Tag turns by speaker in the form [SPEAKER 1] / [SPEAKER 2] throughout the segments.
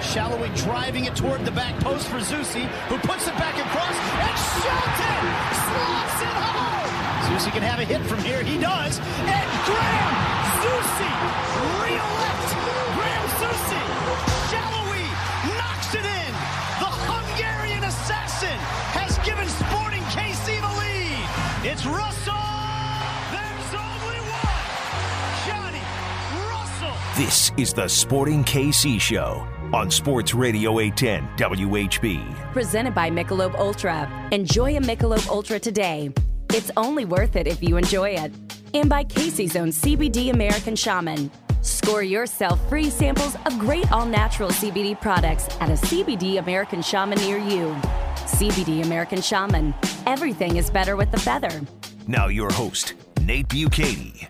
[SPEAKER 1] Salloi driving it toward the back post for Zusi, who puts it back across, and Shelton slots it home. Zusi can have a hit from here. He does. And Graham Zusi, real left. Graham Zusi. Salloi knocks it in. The Hungarian assassin has given Sporting KC the lead. It's Russell. There's only one. Johnny Russell.
[SPEAKER 2] This is the Sporting KC Show on Sports Radio 810 WHB.
[SPEAKER 3] Presented by Michelob Ultra. Enjoy a Michelob Ultra today. It's only worth it if you enjoy it. And by KC's own CBD American Shaman. Score yourself free samples of great all natural CBD products at a CBD American Shaman near you. CBD American Shaman. Everything is better with the feather.
[SPEAKER 2] Now, your host, Nate Bukaty.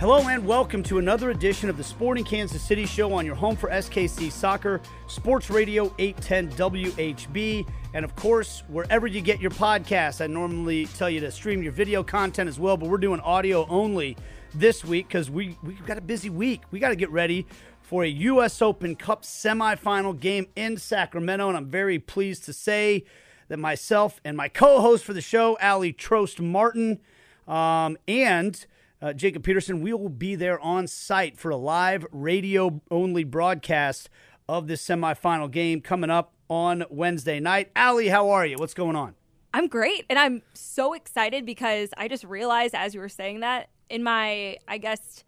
[SPEAKER 4] Hello and welcome to another edition of the Sporting Kansas City Show on your home for SKC Soccer, Sports Radio 810 WHB, and of course, wherever you get your podcasts. I normally tell you to stream your video content as well, but we're doing audio only this week because we, we've got a busy week. We got to get ready for a U.S. Open Cup semifinal game in Sacramento, and I'm very pleased to say that myself and my co host for the show, Aly Trost Martin, um, and uh, Jacob Peterson. We will be there on site for a live radio only broadcast of this semifinal game coming up on Wednesday night. Aly, how are you? What's going on?
[SPEAKER 5] I'm great. And I'm so excited because I just realized as you were saying that in my, I guess,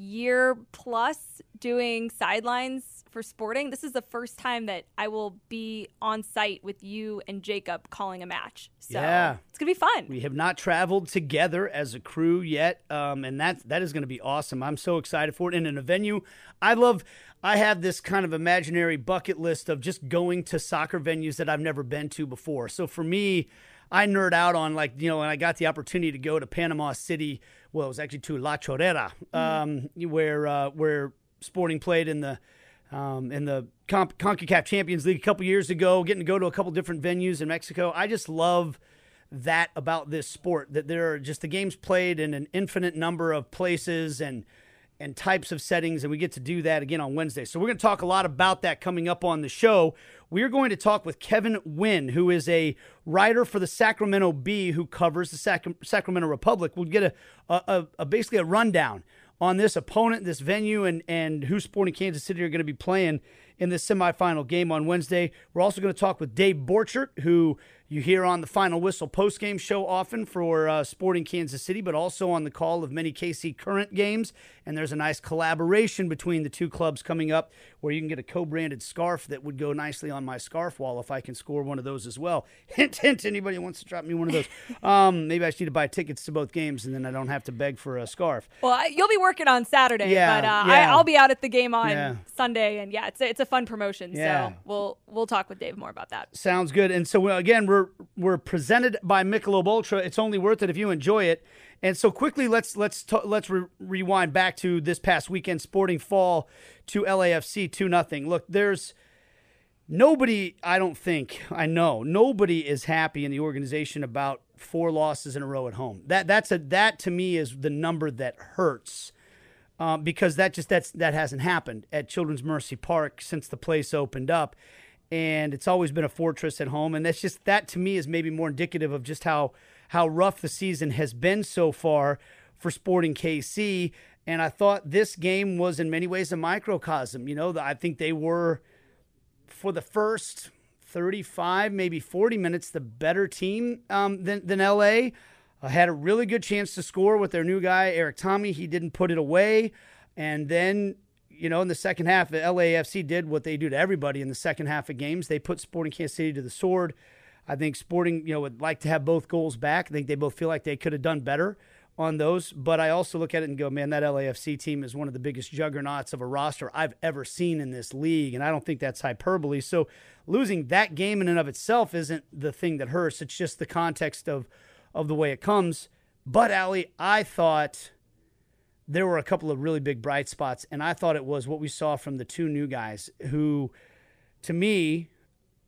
[SPEAKER 5] year plus doing sidelines for sporting, this is the first time that I will be on site with you and Jacob calling a match. So
[SPEAKER 4] Yeah.
[SPEAKER 5] it's going to be fun.
[SPEAKER 4] We have not traveled together as a crew yet, um, and that that is going to be awesome. I'm so excited for it. And in a venue, I love. I have this kind of imaginary bucket list of just going to soccer venues that I've never been to before. So for me, I nerd out on like you know when I got the opportunity to go to Panama City. Well, it was actually to La Chorrera, um, where uh, where Sporting played in the um, in the Con- CONCACAF Champions League a couple years ago, getting to go to a couple different venues in Mexico. I just love that about this sport that there are just the games played in an infinite number of places and and types of settings and we get to do that again on Wednesday. So we're going to talk a lot about that coming up on the show. We're going to talk with Kevin Nguyen, who is a writer for the Sacramento Bee who covers the Sac- Sacramento Republic. We'll get a, a, a, a basically a rundown on this opponent, this venue, and and who Sporting Kansas City are going to be playing in this semifinal game on Wednesday. We're also going to talk with Dave Borchardt, who you hear on the Final Whistle post-game show often for uh, Sporting Kansas City, but also on the call of many KC current games. And there's a nice collaboration between the two clubs coming up where you can get a co branded scarf that would go nicely on my scarf wall if I can score one of those as well. Hint, hint, anybody wants to drop me one of those. Um, maybe I should need to buy tickets to both games and then I don't have to beg for a scarf.
[SPEAKER 5] well, I, you'll be working on Saturday,
[SPEAKER 4] Yeah,
[SPEAKER 5] but uh,
[SPEAKER 4] yeah.
[SPEAKER 5] I, I'll be out at the game on
[SPEAKER 4] Yeah.
[SPEAKER 5] Sunday. And yeah, it's a, it's a fun promotion.
[SPEAKER 4] Yeah.
[SPEAKER 5] So we'll we'll talk with Dave more about that.
[SPEAKER 4] Sounds good. And so uh, again, we're we're presented by Michelob Ultra. It's only worth it if you enjoy it. And so quickly, let's let's t- let's re- rewind back to this past weekend. Sporting fall to LAFC two nothing. Look, there's nobody. I don't think I know nobody is happy in the organization about four losses in a row at home. That that's a that to me is the number that hurts um, because that just that's that hasn't happened at Children's Mercy Park since the place opened up, and it's always been a fortress at home, and that's just that to me is maybe more indicative of just how how rough the season has been so far for Sporting KC. And I thought this game was in many ways a microcosm. You know, I think they were for the first 35, maybe 40 minutes, the better team um, than, than LA. Uh, had a really good chance to score with their new guy, Erik Thommy. He didn't put it away. And then, you know, in the second half, the LAFC did what they do to everybody in the second half of games. They put Sporting Kansas City to the sword. I think Sporting, you know, would like to have both goals back. I think they both feel like they could have done better on those. But I also look at it and go, man, that LAFC team is one of the biggest juggernauts of a roster I've ever seen in this league. And I don't think that's hyperbole. So losing that game in and of itself isn't the thing that hurts. It's just the context of of the way it comes. But Aly, I thought there were a couple of really big bright spots, and I thought it was what we saw from the two new guys who, to me,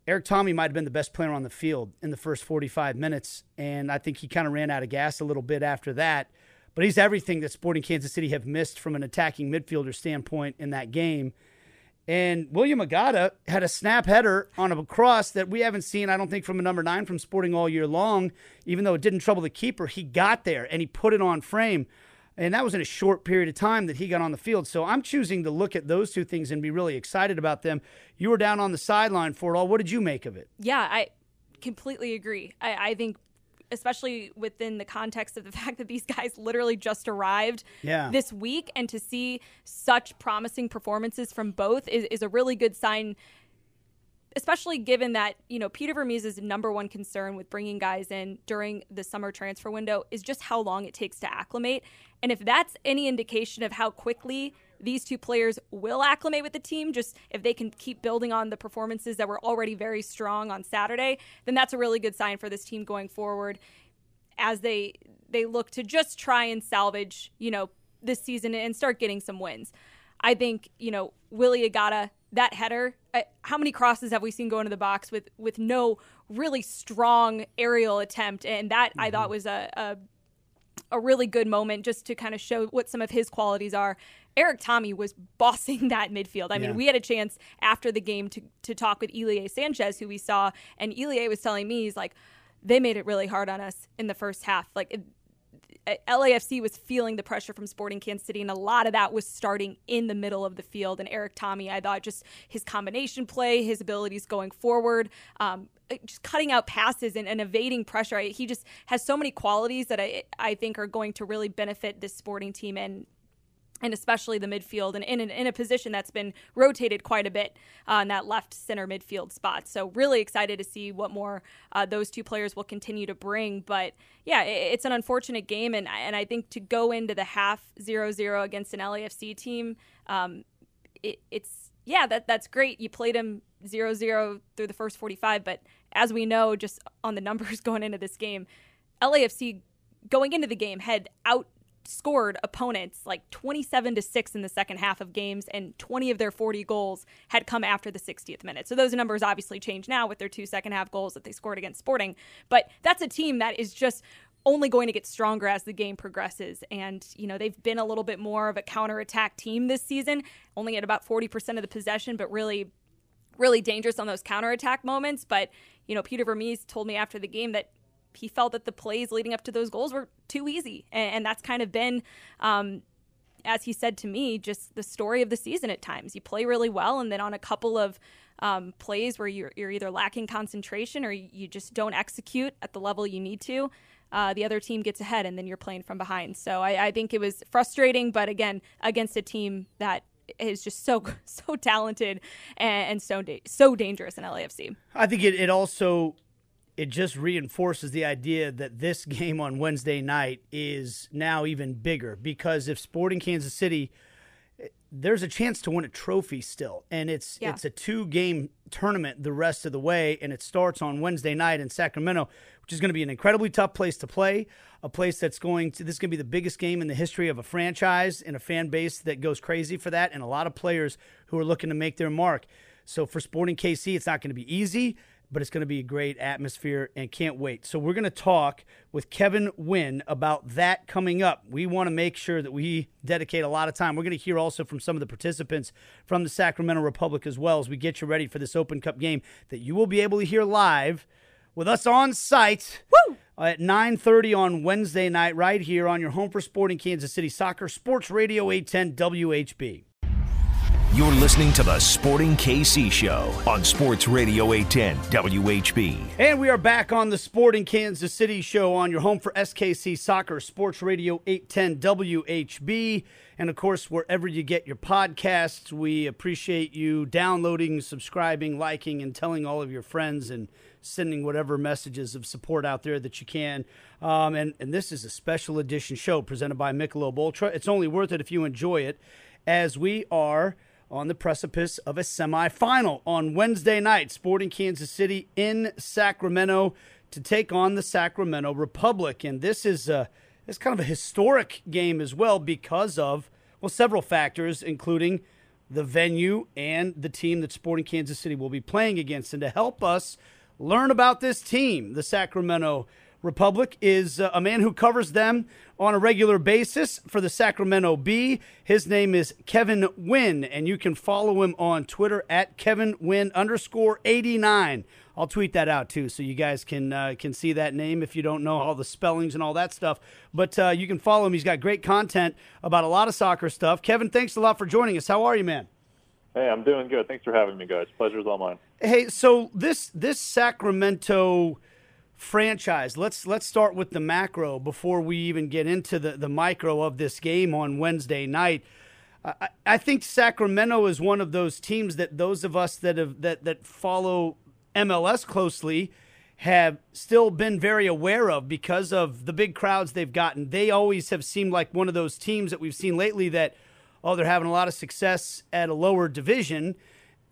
[SPEAKER 4] Erik Thommy might have been the best player on the field in the first 45 minutes, and I think he kind of ran out of gas a little bit after that. But he's everything that Sporting Kansas City have missed from an attacking midfielder standpoint in that game. And William Agada had a snap header on a cross that we haven't seen, I don't think, from a number nine from Sporting all year long. Even though it didn't trouble the keeper, he got there and he put it on frame. And that was in a short period of time that he got on the field. So I'm choosing to look at those two things and be really excited about them. You were down on the sideline for it all. What did you make of it?
[SPEAKER 5] Yeah, I completely agree. I, I think especially within the context of the fact that these guys literally just arrived
[SPEAKER 4] yeah.
[SPEAKER 5] this week and to see such promising performances from both is, is a really good sign especially given that you know Peter Vermes' number one concern with bringing guys in during the summer transfer window is just how long it takes to acclimate and if that's any indication of how quickly these two players will acclimate with the team, just if they can keep building on the performances that were already very strong on Saturday, then that's a really good sign for this team going forward as they they look to just try and salvage, you know, this season and start getting some wins. I think, you know, Willie Agada, that header, how many crosses have we seen go into the box with with no really strong aerial attempt and that mm-hmm. I thought mm-hmm. was a, a a really good moment just to kind of show what some of his qualities are. Erik Thommy was bossing that midfield. I mean, we had a chance after the game to, to talk with Ilie Sanchez, who we saw, and Ilie was telling me, he's like, they made it really hard on us in the first half. Like, it, LAFC was feeling the pressure from Sporting Kansas City, and a lot of that was starting in the middle of the field. And Erik Thommy, I thought just his combination play, his abilities going forward, um, just cutting out passes and, and evading pressure. He just has so many qualities that I, I think are going to really benefit this Sporting team. And and especially the midfield, and in, in, in, a position that's been rotated quite a bit uh, in that left center midfield spot. So, really excited to see what more uh, those two players will continue to bring. But yeah, it, it's an unfortunate game, and, and I think to go into the half 0 0 against an LAFC team, um, it, it's yeah, that that's great. You played them 0 0 through the first 45, but as we know, just on the numbers going into this game, LAFC going into the game had out scored opponents like 27 to 6 in the second half of games and 20 of their 40 goals had come after the 60th minute. So those numbers obviously change now with their two second half goals that they scored against Sporting, but that's a team that is just only going to get stronger as the game progresses. And, you know, they've been a little bit more of a counterattack team this season, only at about 40% of the possession, but really really dangerous on those counterattack moments. But, you know, Peter Vermes told me after the game that he felt that the plays leading up to those goals were too easy, and, and that's kind of been. Um, as he said to me, just the story of the season at times. You play really well, and then on a couple of um, plays where you're, you're, either lacking concentration or you just don't execute at the level you need to, uh, the other team gets ahead, and then you're playing from behind. So I, I think it was frustrating, but again, against a team that is just so so talented and, and so da- so dangerous in LAFC.
[SPEAKER 4] I think it, it also it just reinforces the idea that this game on Wednesday night is now even bigger. Because if Sporting Kansas City there's a chance to win a trophy still. And it's yeah. it's a two game tournament the rest of the way. And it starts on Wednesday night in Sacramento which is going to be an incredibly tough place to play. A place that's going to this is going to be the biggest game in the history of a franchise and a fan base that goes crazy for that and a lot of players who are looking to make their mark. So for Sporting KC it's not going to be easy but it's going to be a great atmosphere and can't wait. So we're going to talk with Kevin Nguyen about that coming up. We want to make sure that we dedicate a lot of time. We're going to hear also from some of the participants from the Sacramento Republic as well as we get you ready for this Open Cup game that you will be able to hear live with us on site. Woo! At 9:30 on Wednesday night right here on your home for sporting Kansas City Soccer Sports Radio 810 WHB.
[SPEAKER 2] You're listening to the Sporting KC Show on Sports Radio 810 WHB.
[SPEAKER 4] And we are back on the Sporting Kansas City Show on your home for SKC Soccer, Sports Radio 810 WHB. And of course, wherever you get your podcasts, we appreciate you downloading, subscribing, liking, and telling all of your friends and sending whatever messages of support out there that you can. Um, and, and this is a special edition show presented by Michelob Ultra. It's only worth it if you enjoy it, as we are – on the precipice of a semifinal on Wednesday night. Sporting Kansas City in Sacramento to take on the Sacramento Republic. And this is a, it's kind of a historic game as well because of, well, several factors, including the venue and the team that Sporting Kansas City will be playing against. And to help us learn about this team, the Sacramento Republic is uh, a man who covers them on a regular basis for the Sacramento Bee. His name is Kevin Nguyen, and you can follow him on Twitter at Kevin Nguyen underscore 89. I'll tweet that out too, so you guys can uh, can see that name if you don't know all the spellings and all that stuff. But uh, you can follow him. He's got great content about a lot of soccer stuff. Kevin, thanks a lot for joining us. How are you, man?
[SPEAKER 6] Hey, I'm doing good. Thanks for having me, guys. Pleasure's all mine.
[SPEAKER 4] Hey, so this this Sacramento franchise. Let's let's start with the macro before we even get into the, the micro of this game on Wednesday night. I, I think Sacramento is one of those teams that those of us that have that that follow MLS closely have still been very aware of because of the big crowds they've gotten. They always have seemed like one of those teams that we've seen lately that oh they're having a lot of success at a lower division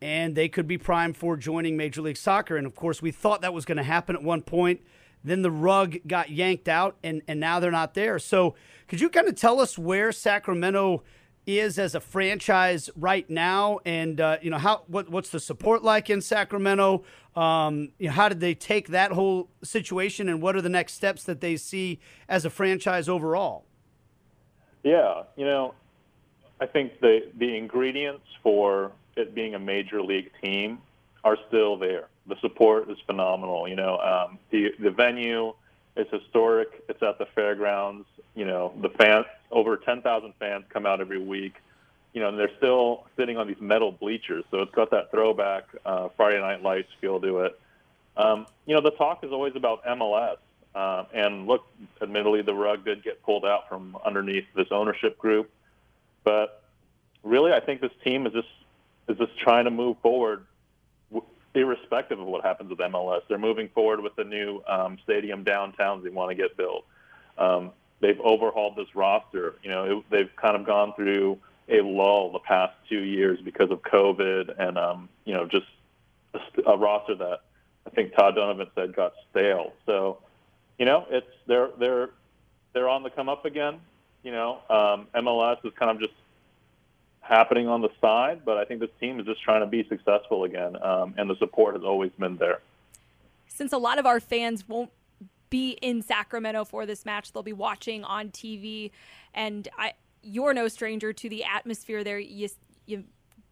[SPEAKER 4] and they could be primed for joining Major League Soccer. And of course, we thought that was going to happen at one point. Then the rug got yanked out, and, and now they're not there. So, could you kind of tell us where Sacramento is as a franchise right now, and uh, you know how what what's the support like in Sacramento? Um, you know, how did they take that whole situation, and what are the next steps that they see as a franchise overall?
[SPEAKER 6] Yeah, you know, I think the the ingredients for it being a major league team are still there. The support is phenomenal. You know, um, the the venue is historic. It's at the fairgrounds. You know, the fans over 10,000 fans come out every week. You know, and they're still sitting on these metal bleachers, so it's got that throwback uh, Friday Night Lights feel to it. Um, you know, the talk is always about MLS. Uh, and look, admittedly, the rug did get pulled out from underneath this ownership group. But really, I think this team is just is just trying to move forward, irrespective of what happens with MLS. They're moving forward with the new um, stadium downtowns they want to get built. Um, they've overhauled this roster. You know, it, they've kind of gone through a lull the past two years because of COVID and um, you know just a, a roster that I think Todd Dunivant said got stale. So, you know, it's they're they're they're on the come up again. You know, um, MLS is kind of just happening on the side, but I think this team is just trying to be successful again, um, and the support has always been there.
[SPEAKER 5] Since a lot of our fans won't be in Sacramento for this match, they'll be watching on TV, and I, you're no stranger to the atmosphere there. You, you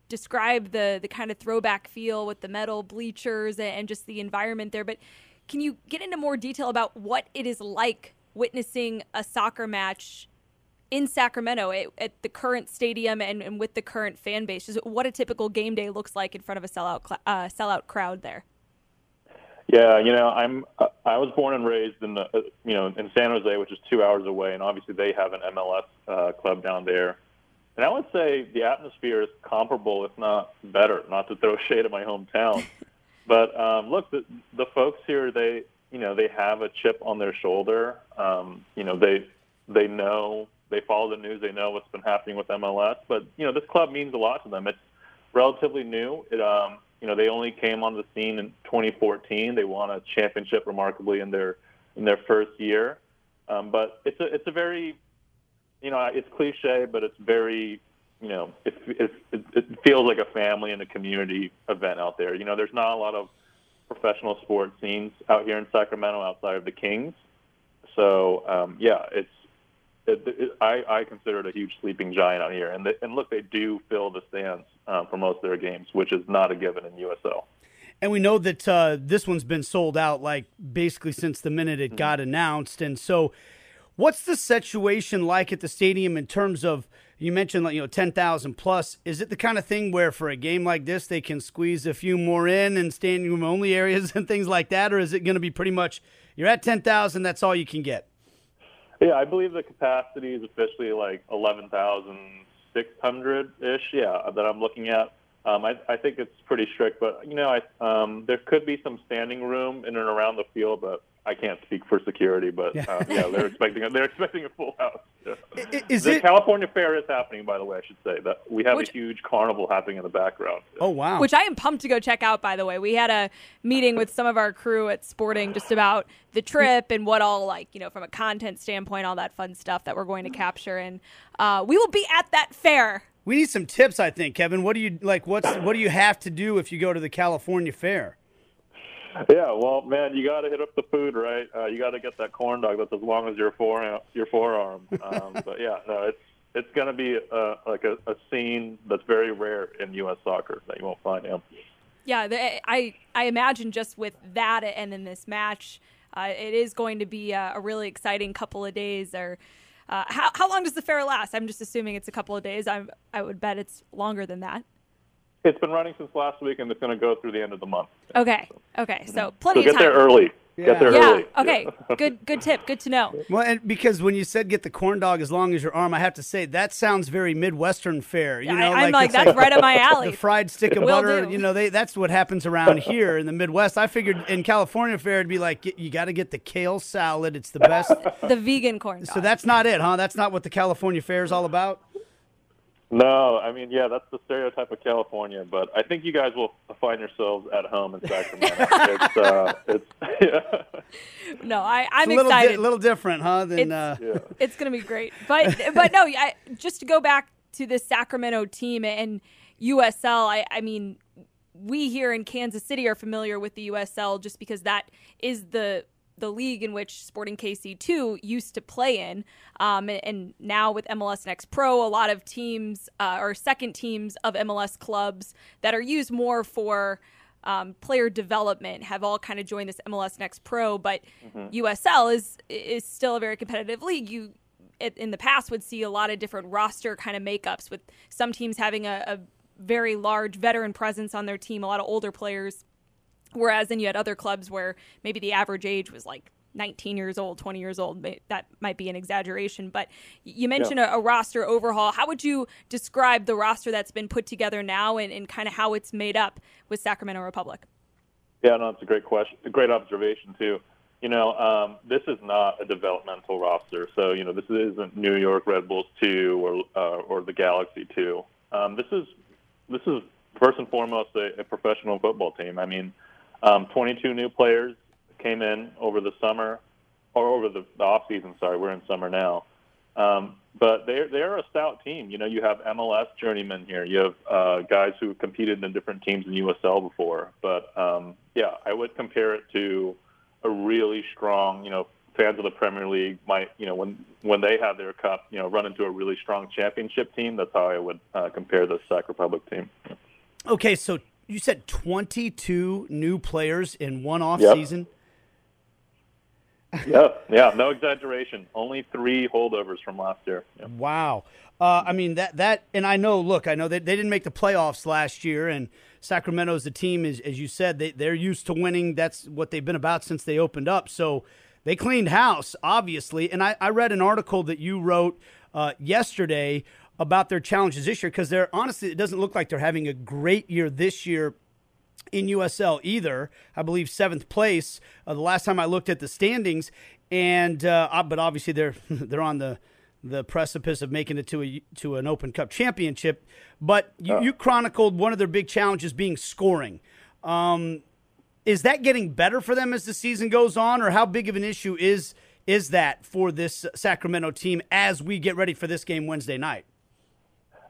[SPEAKER 5] describe the the kind of throwback feel with the metal bleachers and just the environment there, but can you get into more detail about what it is like witnessing a soccer match in Sacramento at, at the current stadium and, and, with the current fan base? Just what a typical game day looks like in front of a sellout uh, sellout crowd there.
[SPEAKER 6] Yeah, you know, I'm I was born and raised in the uh, you know in San Jose, which is two hours away, and obviously they have an MLS uh, club down there. And I would say the atmosphere is comparable, if not better. Not to throw shade at my hometown, but um, look, the, the folks here, they you know they have a chip on their shoulder. Um, you know, they they know they follow the news. They know what's been happening with MLS. But you know, this club means a lot to them. It's relatively new. It, um, you know, they only came on the scene in 2014. They won a championship remarkably in their in their first year. Um, but it's a it's a very, you know, it's cliche, but it's very, you know, it, it, it feels like a family and a community event out there. You know, there's not a lot of professional sports scenes out here in Sacramento outside of the Kings. So um, yeah, it's it, it, I, I consider it a huge sleeping giant out here. And, the, and look, they do fill the stands um, for most of their games, which is not a given in USL.
[SPEAKER 4] And we know that uh, this one's been sold out like basically since the minute it mm-hmm. got announced. And so, what's the situation like at the stadium in terms of you mentioned like you know 10,000 plus is it the kind of thing where for a game like this they can squeeze a few more in and standing room only areas and things like that or is it going to be pretty much you're at 10,000 that's all you can get
[SPEAKER 6] yeah, I believe the capacity is officially like 11,600 ish. Yeah, that I'm looking at. Um, I, I think it's pretty strict, but you know, I, um, there could be some standing room in and around the field, but I can't speak for security, but yeah, uh, yeah they're expecting a, they're expecting a full house. Yeah.
[SPEAKER 4] Is
[SPEAKER 6] the
[SPEAKER 4] it...
[SPEAKER 6] California Fair is happening, by the way. I should say that we have Which... a huge carnival happening in the background.
[SPEAKER 4] Oh wow!
[SPEAKER 5] Which I am pumped to go check out. By the way, we had a meeting with some of our crew at Sporting just about the trip and what all like you know from a content standpoint, all that fun stuff that we're going to capture, and uh, we will be at that fair.
[SPEAKER 4] We need some tips, I think, Kevin. What do you like? What's what do you have to do if you go to the California Fair?
[SPEAKER 6] Yeah, well, man, you got to hit up the food, right? Uh, you got to get that corn dog that's as long as your fore your forearm. Um, but yeah, no, it's it's going to be a, like a, a scene that's very rare in U.S. soccer that you won't find. Yeah.
[SPEAKER 5] Yeah, the, I I imagine just with that and then this match, uh, it is going to be a, a, really exciting couple of days. Or uh, how how long does the fair last? I'm just assuming it's a couple of days. I'm I would bet it's longer than that.
[SPEAKER 6] It's been running since last week, and it's going to go through the end of the month.
[SPEAKER 5] Okay. Okay. So mm-hmm. plenty
[SPEAKER 6] so
[SPEAKER 5] of
[SPEAKER 6] time. Get there early.
[SPEAKER 4] Yeah.
[SPEAKER 6] Get there
[SPEAKER 5] yeah.
[SPEAKER 6] early.
[SPEAKER 5] Okay. good. Good tip. Good to know.
[SPEAKER 4] Well, and because when you said get the corn dog as long as your arm, I have to say that sounds very Midwestern fare. You know,
[SPEAKER 5] I, am like,
[SPEAKER 4] like
[SPEAKER 5] that's right up my alley.
[SPEAKER 4] The fried stick of
[SPEAKER 5] Will
[SPEAKER 4] butter.
[SPEAKER 5] do.
[SPEAKER 4] You know, they that's what happens around here in the Midwest. I figured in California fare it'd be like you got to get the kale salad. It's the best.
[SPEAKER 5] the vegan corn dog.
[SPEAKER 4] so that's not it, huh? That's not what the California fare is all about.
[SPEAKER 6] No, I mean, yeah, that's the stereotype of California, but I think you guys will find yourselves at home in Sacramento. it's, uh, it's, yeah.
[SPEAKER 5] No, I, I'm
[SPEAKER 4] It's a little,
[SPEAKER 5] excited.
[SPEAKER 4] di- little different, huh? Than
[SPEAKER 5] It's-
[SPEAKER 4] uh,
[SPEAKER 6] yeah.
[SPEAKER 5] it's going to be great. But but no, I, just to go back to the Sacramento team and USL. I, I mean, we here in Kansas City are familiar with the USL just because that is the the league in which Sporting KC two used to play in, um, and, and now with MLS Next Pro, a lot of teams uh, or second teams of MLS clubs that are used more for um, player development have all kind of joined this MLS Next Pro, but USL is is still a very competitive league. You in the past would see a lot of different roster kind of makeups with some teams having a, a very large veteran presence on their team, a lot of older players, whereas then you had other clubs where maybe the average age was like 19 years old, 20 years old. That might be an exaggeration, but you mentioned a, a roster overhaul. How would you describe the roster that's been put together now and, and kind of how it's made up with Sacramento Republic?
[SPEAKER 6] Yeah, no, it's a great question, a great observation too. You know, um, this is not a developmental roster, so you know this isn't New York Red Bulls two or uh, or the Galaxy two. Um, this is this is first and foremost a, a professional football team. I mean, um, 22 new players came in over the summer or over the, the off season. Sorry, we're in summer now. Um, but they're they're a stout team. You know, you have MLS journeymen here. You have uh, guys who competed in different teams in USL before. But um, yeah, I would compare it to a really strong. You know, fans of the Premier League might you know when when they have their cup, you know, run into a really strong championship team. That's how I would uh, compare the Sac Republic team.
[SPEAKER 4] okay, so you said 22 new players in one off
[SPEAKER 6] Yep.
[SPEAKER 4] season.
[SPEAKER 6] yeah, yeah, no exaggeration. Only three holdovers from last year. Yeah.
[SPEAKER 4] Wow. Uh, I mean that that, and I know. Look, I know that they didn't make the playoffs last year, and Sacramento's the team, as, as you said, they they're used to winning. That's what they've been about since they opened up. So they cleaned house, obviously. And I, I read an article that you wrote uh, yesterday about their challenges this year because they're honestly, it doesn't look like they're having a great year this year in USL either. I believe seventh place uh, the last time I looked at the standings, and uh, but obviously they're they're on the the precipice of making it to a to an Open Cup championship. But you, you chronicled one of their big challenges being scoring. Um, is that getting better for them as the season goes on, or how big of an issue is is that for this Sacramento team as we get ready for this game Wednesday night?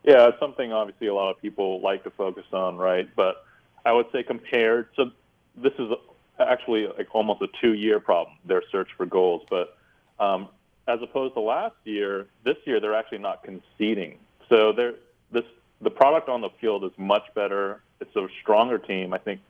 [SPEAKER 6] Yeah, it's something obviously a lot of people like to focus on, right? But I would say compared to this is actually like almost a two-year problem. Their search for goals, but um, as opposed to last year, this year they're actually not conceding. So they're this the product on the field is much better. It's a stronger team. I think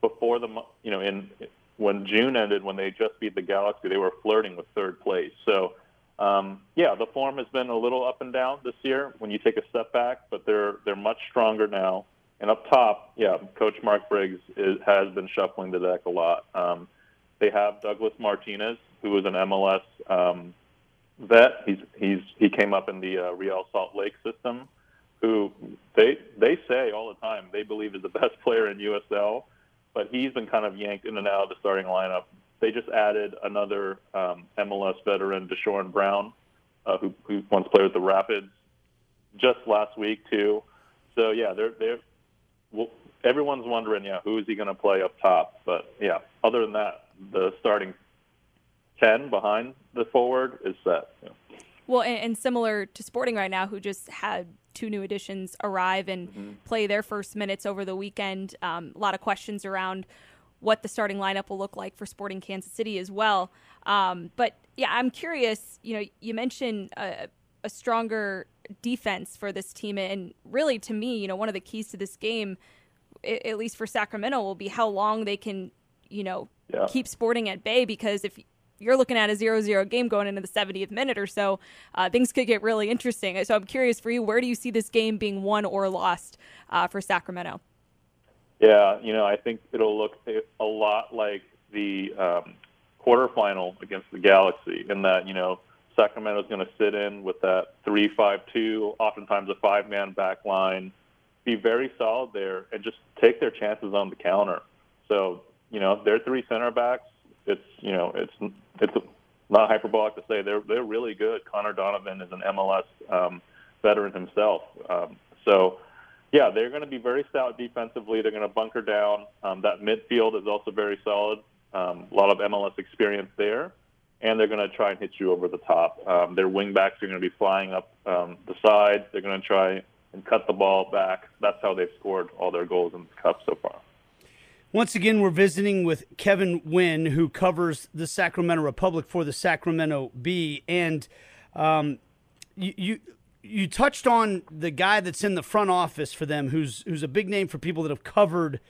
[SPEAKER 6] before the you know in when June ended when they just beat the Galaxy, they were flirting with third place. So um, yeah, the form has been a little up and down this year when you take a step back, but they're they're much stronger now. And up top, yeah, Coach Mark Briggs is, has been shuffling the deck a lot. Um, they have Douglas Martinez, who is an MLS um, vet. He's he's he came up in the uh, Real Salt Lake system. Who they they say all the time they believe is the best player in USL, but he's been kind of yanked in and out of the starting lineup. They just added another um, MLS veteran, Deshaun Brown, uh, who who once played with the Rapids, just last week too. So yeah, they're they're well, everyone's wondering, yeah, who is he going to play up top? But yeah, other than that, the starting ten behind the forward is set. Yeah.
[SPEAKER 5] Well, and, and similar to Sporting right now, who just had two new additions arrive and play their first minutes over the weekend. Um, a lot of questions around what the starting lineup will look like for Sporting Kansas City as well. Um, but yeah, I'm curious. You know, you mentioned a, a stronger defense for this team, and really, to me, you know, one of the keys to this game, at least for Sacramento, will be how long they can, you know, yeah. keep Sporting at bay. Because if you're looking at a 0-0 game going into the 70th minute or so, uh, things could get really interesting. So I'm curious for you, where do you see this game being won or lost uh, for Sacramento?
[SPEAKER 6] Yeah, you know, I think it'll look a lot like the um, quarterfinal against the Galaxy in that, you know, Sacramento's going to sit in with that three-five-two, oftentimes a five-man back line, be very solid there, and just take their chances on the counter. So, you know, their three center backs, it's, you know, it's it's not hyperbolic to say they're they're really good. Connor Donovan is an MLS um, veteran himself. Um, so, yeah, they're going to be very stout defensively. They're going to bunker down. Um, that midfield is also very solid. Um, a lot of MLS experience there, and they're going to try and hit you over the top. Um, their wingbacks are going to be flying up um, the sides. They're going to try and cut the ball back. That's how they've scored all their goals in the cup so far.
[SPEAKER 4] Once again, we're visiting with Kevin Nguyen, who covers the Sacramento Republic for the Sacramento Bee, and um, you, you you touched on the guy that's in the front office for them, who's who's a big name for people that have covered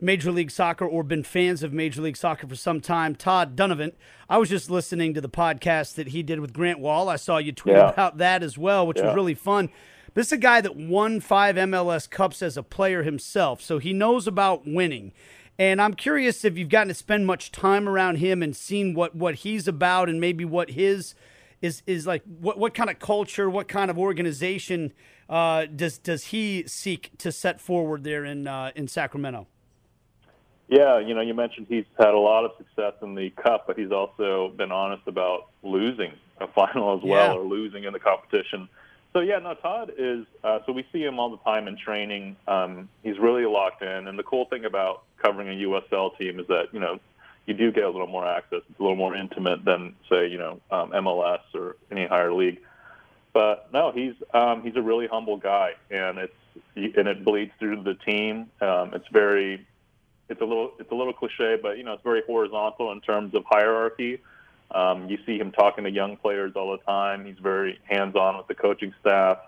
[SPEAKER 4] Major League Soccer or been fans of Major League Soccer for some time. Todd Dunivant. I was just listening to the podcast that he did with Grant Wahl. I saw you tweet yeah. about that as well, which yeah. was really fun. This is a guy that won five MLS Cups as a player himself, so he knows about winning. And I'm curious if you've gotten to spend much time around him and seen what, what he's about and maybe what his is is like what what kind of culture, what kind of organization uh, does does he seek to set forward there in uh, in Sacramento?
[SPEAKER 6] Yeah, you know, you mentioned he's had a lot of success in the cup, but he's also been honest about losing a final as well yeah. or losing in the competition. So yeah, no, Todd is. Uh, so we see him all the time in training. Um, he's really locked in, and the cool thing about covering a USL team is that you know you do get a little more access. It's a little more intimate than say you know um, MLS or any higher league. But no, he's um, he's a really humble guy, and it's and it bleeds through the team. Um, it's very it's a little it's a little cliche, but you know it's very horizontal in terms of hierarchy. Um, you see him talking to young players all the time. He's very hands-on with the coaching staff,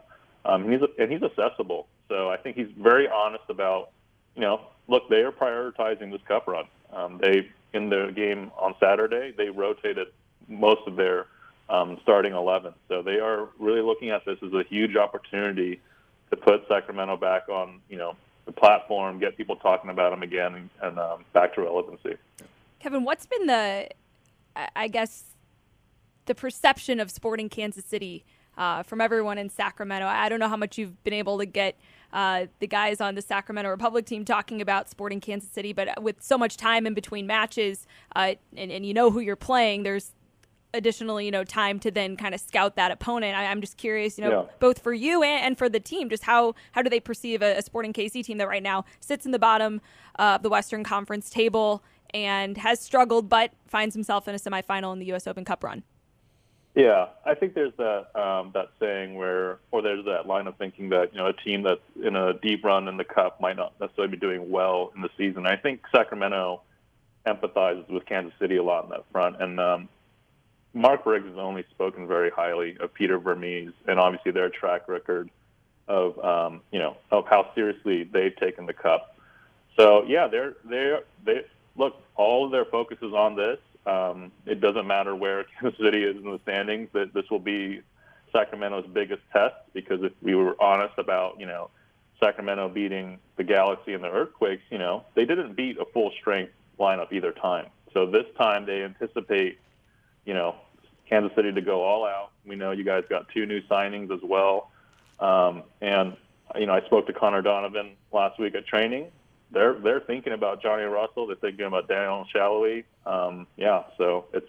[SPEAKER 6] um, and he's and he's accessible. So I think he's very honest about, you know, look, they are prioritizing this cup run. Um, they in the game on Saturday they rotated most of their um, starting 11, so they are really looking at this as a huge opportunity to put Sacramento back on, you know, the platform, get people talking about them again, and, and um, back to relevancy.
[SPEAKER 5] Kevin, what's been the, I guess, the perception of Sporting Kansas City uh, from everyone in Sacramento? I don't know how much you've been able to get uh, the guys on the Sacramento Republic team talking about Sporting Kansas City, but with so much time in between matches, uh, and, and you know who you're playing, there's additionally, you know, time to then kind of scout that opponent. I, am just curious, you know, yeah. both for you and, and, for the team, just how how do they perceive a, a Sporting KC team that right now sits in the bottom uh, of the Western Conference table and has struggled, but finds himself in a semifinal in the U.S. Open Cup run.
[SPEAKER 6] Yeah, I think there's that um, that saying where, or there's that line of thinking that you know a team that's in a deep run in the cup might not necessarily be doing well in the season. I think Sacramento empathizes with Kansas City a lot in that front, and um, Mark Briggs has only spoken very highly of Peter Vermes and obviously their track record of um, you know of how seriously they've taken the cup. So yeah, they're they're they look all of their focus is on this. Um, it doesn't matter where Kansas City is in the standings. That this will be Sacramento's biggest test because if we were honest about you know Sacramento beating the Galaxy and the Earthquakes, you know they didn't beat a full strength lineup either time. So this time they anticipate you know, Kansas City to go all out. We know you guys got two new signings as well. Um, and, you know, I spoke to Connor Donovan last week at training. They're they're thinking about Johnny Russell. They're thinking about Daniel Salloi. Um, yeah, so it's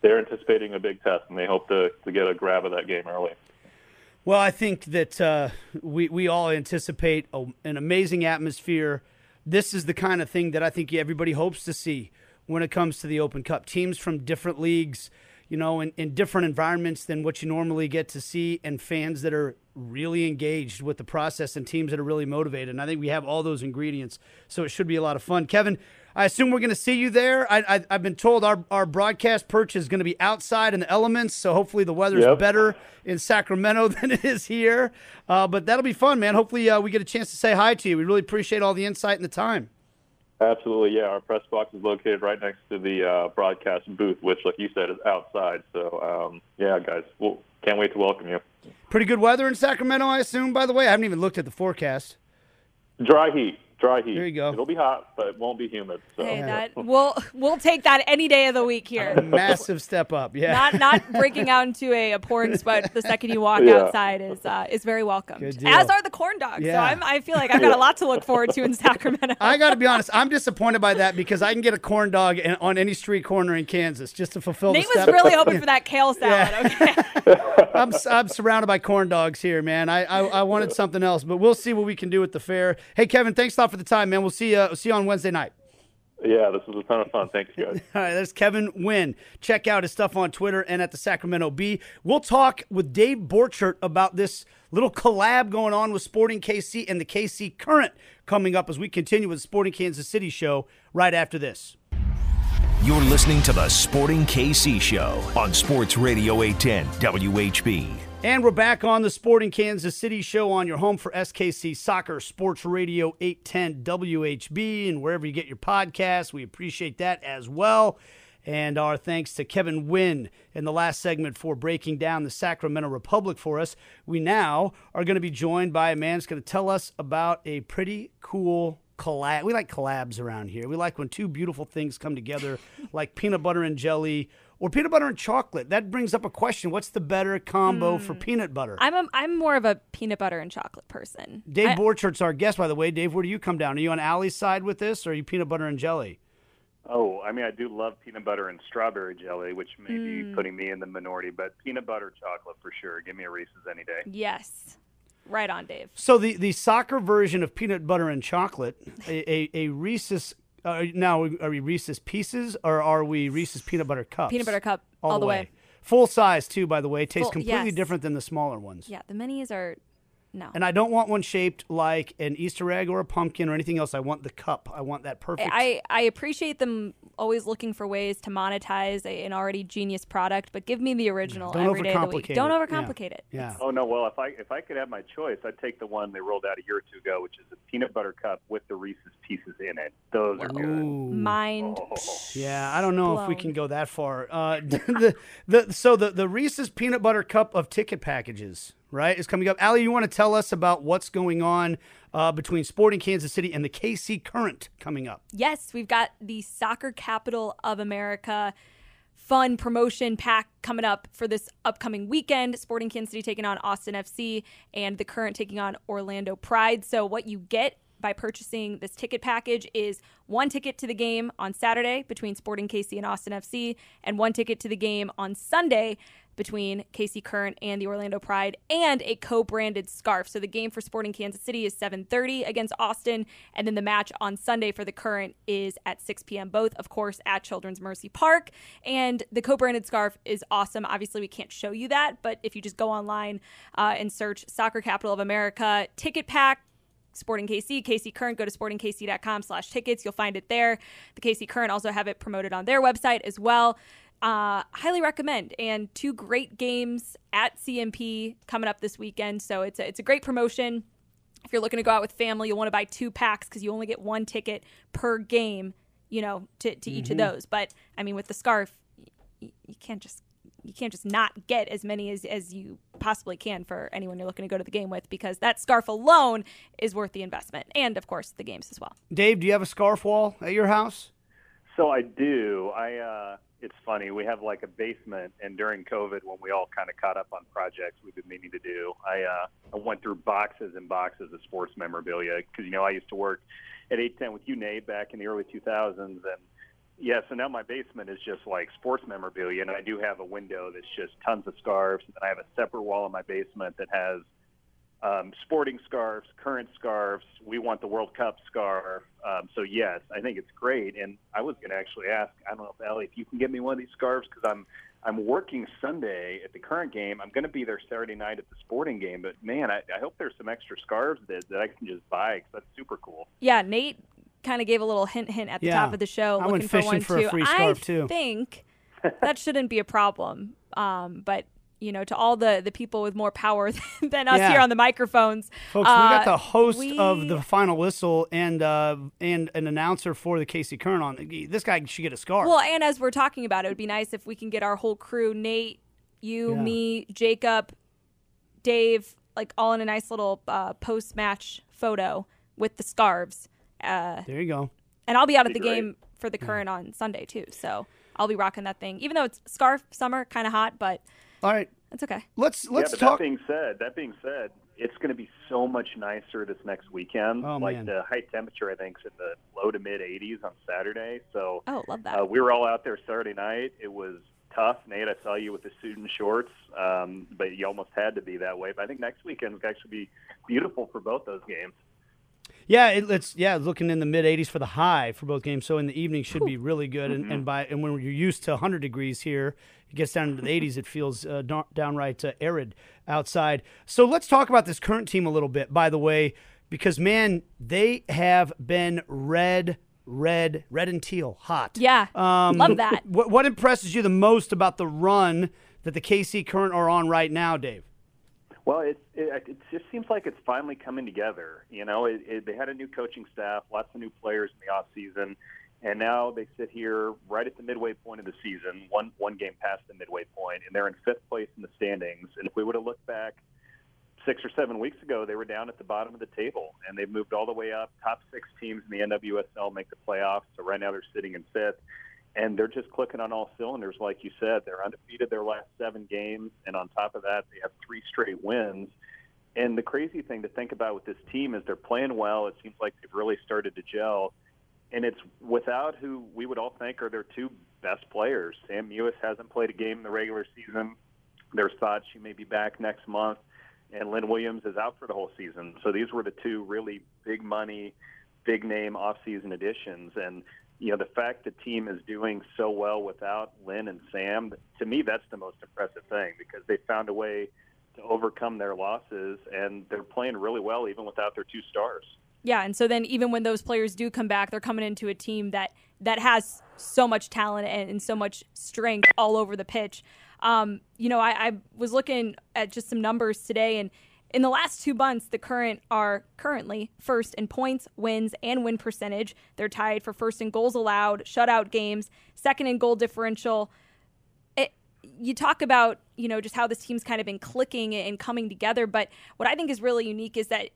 [SPEAKER 6] they're anticipating a big test, and they hope to, to get a grab of that game early.
[SPEAKER 4] Well, I think that uh, we we all anticipate a, an amazing atmosphere. This is the kind of thing that I think everybody hopes to see when it comes to the Open Cup. Teams from different leagues, you know, in, in different environments than what you normally get to see, and fans that are really engaged with the process and teams that are really motivated. And I think we have all those ingredients, so it should be a lot of fun. Kevin, I assume we're going to see you there. I, I, have been told our, our broadcast perch is going to be outside in the elements, so hopefully the weather's
[SPEAKER 6] Yep.
[SPEAKER 4] better in Sacramento than it is here. Uh, but that'll be fun, man. Hopefully uh, we get a chance to say hi to you. We really appreciate all the insight and the time.
[SPEAKER 6] Absolutely, yeah. Our press box is located right next to the uh, broadcast booth, which, like you said, is outside. So, um, yeah, guys, we'll, can't wait to welcome you.
[SPEAKER 4] Pretty good weather in Sacramento, I assume. By the way, I haven't even looked at the forecast.
[SPEAKER 6] Dry heat, dry heat.
[SPEAKER 4] There you go.
[SPEAKER 6] It'll be hot, but it won't be humid. So.
[SPEAKER 5] Hey, that we'll we'll take that any day of the week here.
[SPEAKER 4] Massive step up. Yeah.
[SPEAKER 5] Not not breaking out into a, a pouring sweat the second you walk
[SPEAKER 6] Yeah.
[SPEAKER 5] outside is uh, is very welcome. As are the corn dogs.
[SPEAKER 4] Yeah.
[SPEAKER 5] So I'm, I feel like I've got a lot to look forward to in Sacramento.
[SPEAKER 4] I got to be honest. I'm disappointed by that because I can get a corn dog in- on any street corner in Kansas just to fulfill the.
[SPEAKER 5] Nate
[SPEAKER 4] the
[SPEAKER 5] was
[SPEAKER 4] step.
[SPEAKER 5] really hoping for that kale salad. Okay.
[SPEAKER 4] I'm, I'm surrounded by corn dogs here, man. I, I I wanted something else, but we'll see what we can do at the fair. Hey, Kevin, thanks a lot for the time, man. We'll see you see you on Wednesday night.
[SPEAKER 6] Yeah, this was a ton of fun. Thanks, guys.
[SPEAKER 4] All right, that's Kevin Nguyen. Check out his stuff on Twitter and at the Sacramento Bee. We'll talk with Dave Borchardt about this little collab going on with Sporting KC and the KC Current coming up as we continue with the Sporting Kansas City show right after this.
[SPEAKER 2] You're listening to the Sporting KC Show on Sports Radio 810 WHB.
[SPEAKER 4] And we're back on the Sporting Kansas City show on your home for SKC Soccer Sports Radio 810 WHB and wherever you get your podcasts. We appreciate that as well. And our thanks to Kevin Nguyen in the last segment for breaking down the Sacramento Republic for us. We now are going to be joined by a man who's going to tell us about a pretty cool collab. We like collabs around here. We like when two beautiful things come together, like peanut butter and jelly or peanut butter and chocolate. That brings up a question: What's the better combo for peanut butter?
[SPEAKER 5] I'm a, I'm more of a peanut butter and chocolate person.
[SPEAKER 4] Dave
[SPEAKER 5] I-
[SPEAKER 4] Borchardt's our guest, by the way. Dave, where do you come down? Are you on Aly's side with this, or are you peanut butter and jelly?
[SPEAKER 7] Oh, I mean, I do love peanut butter and strawberry jelly, which may
[SPEAKER 5] Mm.
[SPEAKER 7] be putting me in the minority, but peanut butter chocolate for sure. Give me a Reese's any day.
[SPEAKER 5] Yes. Right on, Dave.
[SPEAKER 4] So the the soccer version of peanut butter and chocolate, a a, a Reese's. Uh, now, are we Reese's Pieces or are we Reese's peanut butter cups?
[SPEAKER 5] Peanut butter cup all, the way.
[SPEAKER 4] Full size too, by the way. Tastes
[SPEAKER 5] Full-
[SPEAKER 4] completely
[SPEAKER 5] yes.
[SPEAKER 4] different than the smaller ones.
[SPEAKER 5] Yeah, the minis are no.
[SPEAKER 4] And I don't want one shaped like an Easter egg or a pumpkin or anything else. I want the cup. I want that perfect.
[SPEAKER 5] I, I appreciate them always looking for ways to monetize a, an already genius product, but give me the original
[SPEAKER 4] Don't
[SPEAKER 5] every day of the week.
[SPEAKER 4] overcomplicate
[SPEAKER 5] Don't
[SPEAKER 4] it. Yeah.
[SPEAKER 5] overcomplicate it.
[SPEAKER 4] yeah.
[SPEAKER 7] Oh no, well if I if I could have my choice, I'd take the one they rolled out a year or two ago, which is a peanut butter cup with the Reese's pieces in it. Those are good.
[SPEAKER 4] Ooh.
[SPEAKER 5] Mind.
[SPEAKER 4] Yeah, I don't know if we can go that far. Uh, the, the so the the Reese's peanut butter cup of ticket packages, right, is coming up. Aly, you want to tell us about what's going on uh, between Sporting Kansas City and the KC Current coming up?
[SPEAKER 5] Yes, we've got the soccer capital of America fun promotion pack coming up for this upcoming weekend. Sporting Kansas City taking on Austin FC and the current taking on Orlando Pride. So, what you get by purchasing this ticket package is one ticket to the game on Saturday between Sporting KC and Austin FC, and one ticket to the game on Sunday between KC Current and the Orlando Pride, and a co-branded scarf. So the game for Sporting Kansas City is 7:30 against Austin, and then the match on Sunday for the Current is at 6 p.m. Both, of course, at Children's Mercy Park. And the co-branded scarf is awesome. Obviously, we can't show you that, but if you just go online uh, and search "Soccer Capital of America" ticket pack. Sporting KC, KC Current, go to sportingkc.com slash tickets. You'll find it there. The KC Current also have it promoted on their website as well. Uh, highly recommend. And two great games at CMP coming up this weekend. So it's a, it's a great promotion. If you're looking to go out with family, you'll want to buy two packs because you only get one ticket per game, you know, to, to each of those. But I mean, with the scarf, y- you can't just you can't just not get as many as, as you possibly can for anyone you're looking to go to the game with because that scarf alone is worth the investment and of course the games as well
[SPEAKER 4] Dave, do you have a scarf wall at your house?
[SPEAKER 7] So I do. I uh it's funny. We have like a basement and during COVID when we all kind of caught up on projects we've been meaning to do, I uh I went through boxes and boxes of sports memorabilia cuz you know I used to work at 810 with you Nate back in the early 2000s and yeah, so now my basement is just like sports memorabilia, and I do have a window that's just tons of scarves. And I have a separate wall in my basement that has um, sporting scarves, current scarves. We want the World Cup scarf. Um, so yes, I think it's great. And I was going to actually ask, I don't know if Aly, if you can get me one of these scarves because I'm I'm working Sunday at the current game. I'm going to be there Saturday night at the sporting game. But man, I, I hope there's some extra scarves that, that I can just buy because that's super cool.
[SPEAKER 5] yeah nate kind of gave a little hint, hint at the
[SPEAKER 4] Yeah.
[SPEAKER 5] top of the show,
[SPEAKER 4] I
[SPEAKER 5] looking
[SPEAKER 4] went
[SPEAKER 5] for one
[SPEAKER 4] for a
[SPEAKER 5] too.
[SPEAKER 4] free scarf,
[SPEAKER 5] I
[SPEAKER 4] too.
[SPEAKER 5] think that shouldn't be a problem. Um, but you know, to all the the people with more power than us
[SPEAKER 4] Yeah.
[SPEAKER 5] here on the microphones,
[SPEAKER 4] Folks, we got
[SPEAKER 5] uh,
[SPEAKER 4] the host
[SPEAKER 5] we-
[SPEAKER 4] of the final whistle and uh, and an announcer for the KC Current on. This guy should get a scarf.
[SPEAKER 5] Well, and as we're talking about, it would be nice if we can get our whole crew Nate, you,
[SPEAKER 4] Yeah.
[SPEAKER 5] me, Jacob, Dave, like all in a nice little uh, post match photo with the scarves. Uh,
[SPEAKER 4] there you go.
[SPEAKER 5] and I'll be out at the
[SPEAKER 7] Be great.
[SPEAKER 5] game for the current on Sunday too. So I'll be rocking that thing. Even though it's scarf summer, kind of hot, but
[SPEAKER 4] All right,
[SPEAKER 5] that's okay.
[SPEAKER 4] let's let's
[SPEAKER 7] yeah, but
[SPEAKER 4] talk.
[SPEAKER 7] that being said, that being said, it's going to be so much nicer this next weekend.
[SPEAKER 4] Oh,
[SPEAKER 7] like
[SPEAKER 4] man.
[SPEAKER 7] the high temperature, I think, is in the low to mid 80s on Saturday. So
[SPEAKER 5] Oh, love that.
[SPEAKER 7] uh, we were all out there Saturday night. It was tough. Nate, I saw you with the suit and shorts, um, but you almost had to be that way. But I think next weekend will actually be beautiful for both those games.
[SPEAKER 4] Yeah, it, it's yeah, looking in the mid 80s for the high for both games. So in the evening should be really good. And, and by and when you're used to 100 degrees here, it gets down into the 80s. It feels uh, da- downright uh, arid outside. So let's talk about this current team a little bit. By the way, because man, they have been red, red, red and teal, hot.
[SPEAKER 5] Yeah, love that.
[SPEAKER 4] What, what impresses you the most about the run that the KC Current are on right now, Dave?
[SPEAKER 7] Well, it, it it just seems like it's finally coming together. You know, it, it, they had a new coaching staff, lots of new players in the off season, and now they sit here right at the midway point of the season, one one game past the midway point, and they're in fifth place in the standings. And if we would have looked back six or seven weeks ago, they were down at the bottom of the table, and they've moved all the way up. Top six teams in the NWSL make the playoffs, so right now they're sitting in fifth and they're just clicking on all cylinders, like you said. They're undefeated their last seven games, and on top of that, they have three straight wins. And the crazy thing to think about with this team is they're playing well. It seems like they've really started to gel, and it's without who we would all think are their two best players. Sam Mewis hasn't played a game in the regular season. There's thoughts she may be back next month, and Lynn Williams is out for the whole season. So these were the two really big money, big name off-season additions, and you know the fact the team is doing so well without Lynn and Sam. To me, that's the most impressive thing because they found a way to overcome their losses, and they're playing really well even without their two stars.
[SPEAKER 5] Yeah, and so then even when those players do come back, they're coming into a team that that has so much talent and, and so much strength all over the pitch. Um, you know, I, I was looking at just some numbers today, and in the last two months, the current are currently first in points, wins, and win percentage. They're tied for first in goals allowed, shutout games, second in goal differential. It, you talk about you know just how this team's kind of been clicking and coming together, but what I think is really unique is that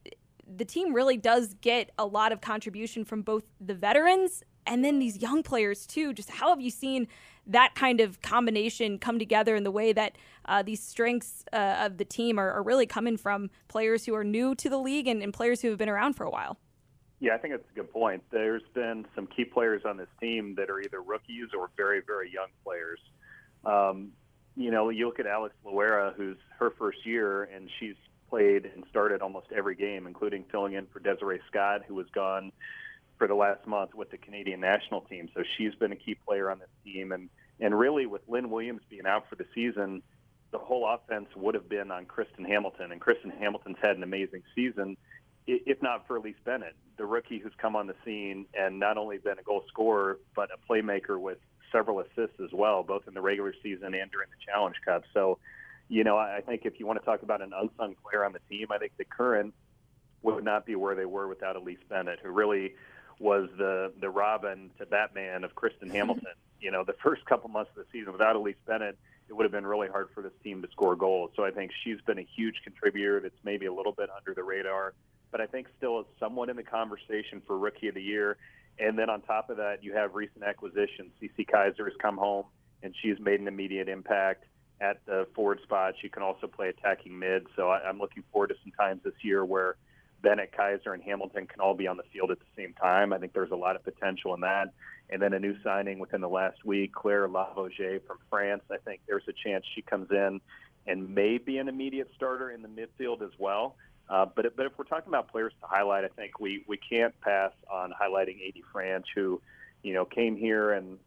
[SPEAKER 5] the team really does get a lot of contribution from both the veterans and then these young players too. Just how have you seen that kind of combination come together in the way that uh, these strengths uh, of the team are, are really coming from players who are new to the league and, and players who have been around for a while?
[SPEAKER 7] Yeah, I think that's a good point. There's been some key players on this team that are either rookies or very, very young players. Um, you know, you look at Alex Loera, who's her first year, and she's played and started almost every game, including filling in for Desiree Scott, who was gone for the last month with the Canadian national team. So she's been a key player on this team. And, and really, with Lynn Williams being out for the season, the whole offense would have been on Kristen Hamilton. And Kristen Hamilton's had an amazing season, if not for Elyse Bennett, the rookie who's come on the scene and not only been a goal scorer, but a playmaker with several assists as well, both in the regular season and during the Challenge Cup. So, you know, I think if you want to talk about an unsung player on the team, I think the current would not be where they were without Elyse Bennett, who really was the the Robin to Batman of Kristen Hamilton. You know, the first couple months of the season without Elyse Bennett, it would have been really hard for this team to score goals. So I think she's been a huge contributor. That's maybe a little bit under the radar, but I think still is somewhat in the conversation for Rookie of the Year. And then on top of that, you have recent acquisitions. Cece Kizer has come home, and she's made an immediate impact at the forward spot. She can also play attacking mid. So I, I'm looking forward to some times this year where Bennett, Kizer, and Hamilton can all be on the field at the same time. I think there's a lot of potential in that. And then a new signing within the last week, Claire Lavogez from France. I think there's a chance she comes in and may be an immediate starter in the midfield as well. Uh, but but if we're talking about players to highlight, I think we we can't pass on highlighting AD Franch, who, you know, came here and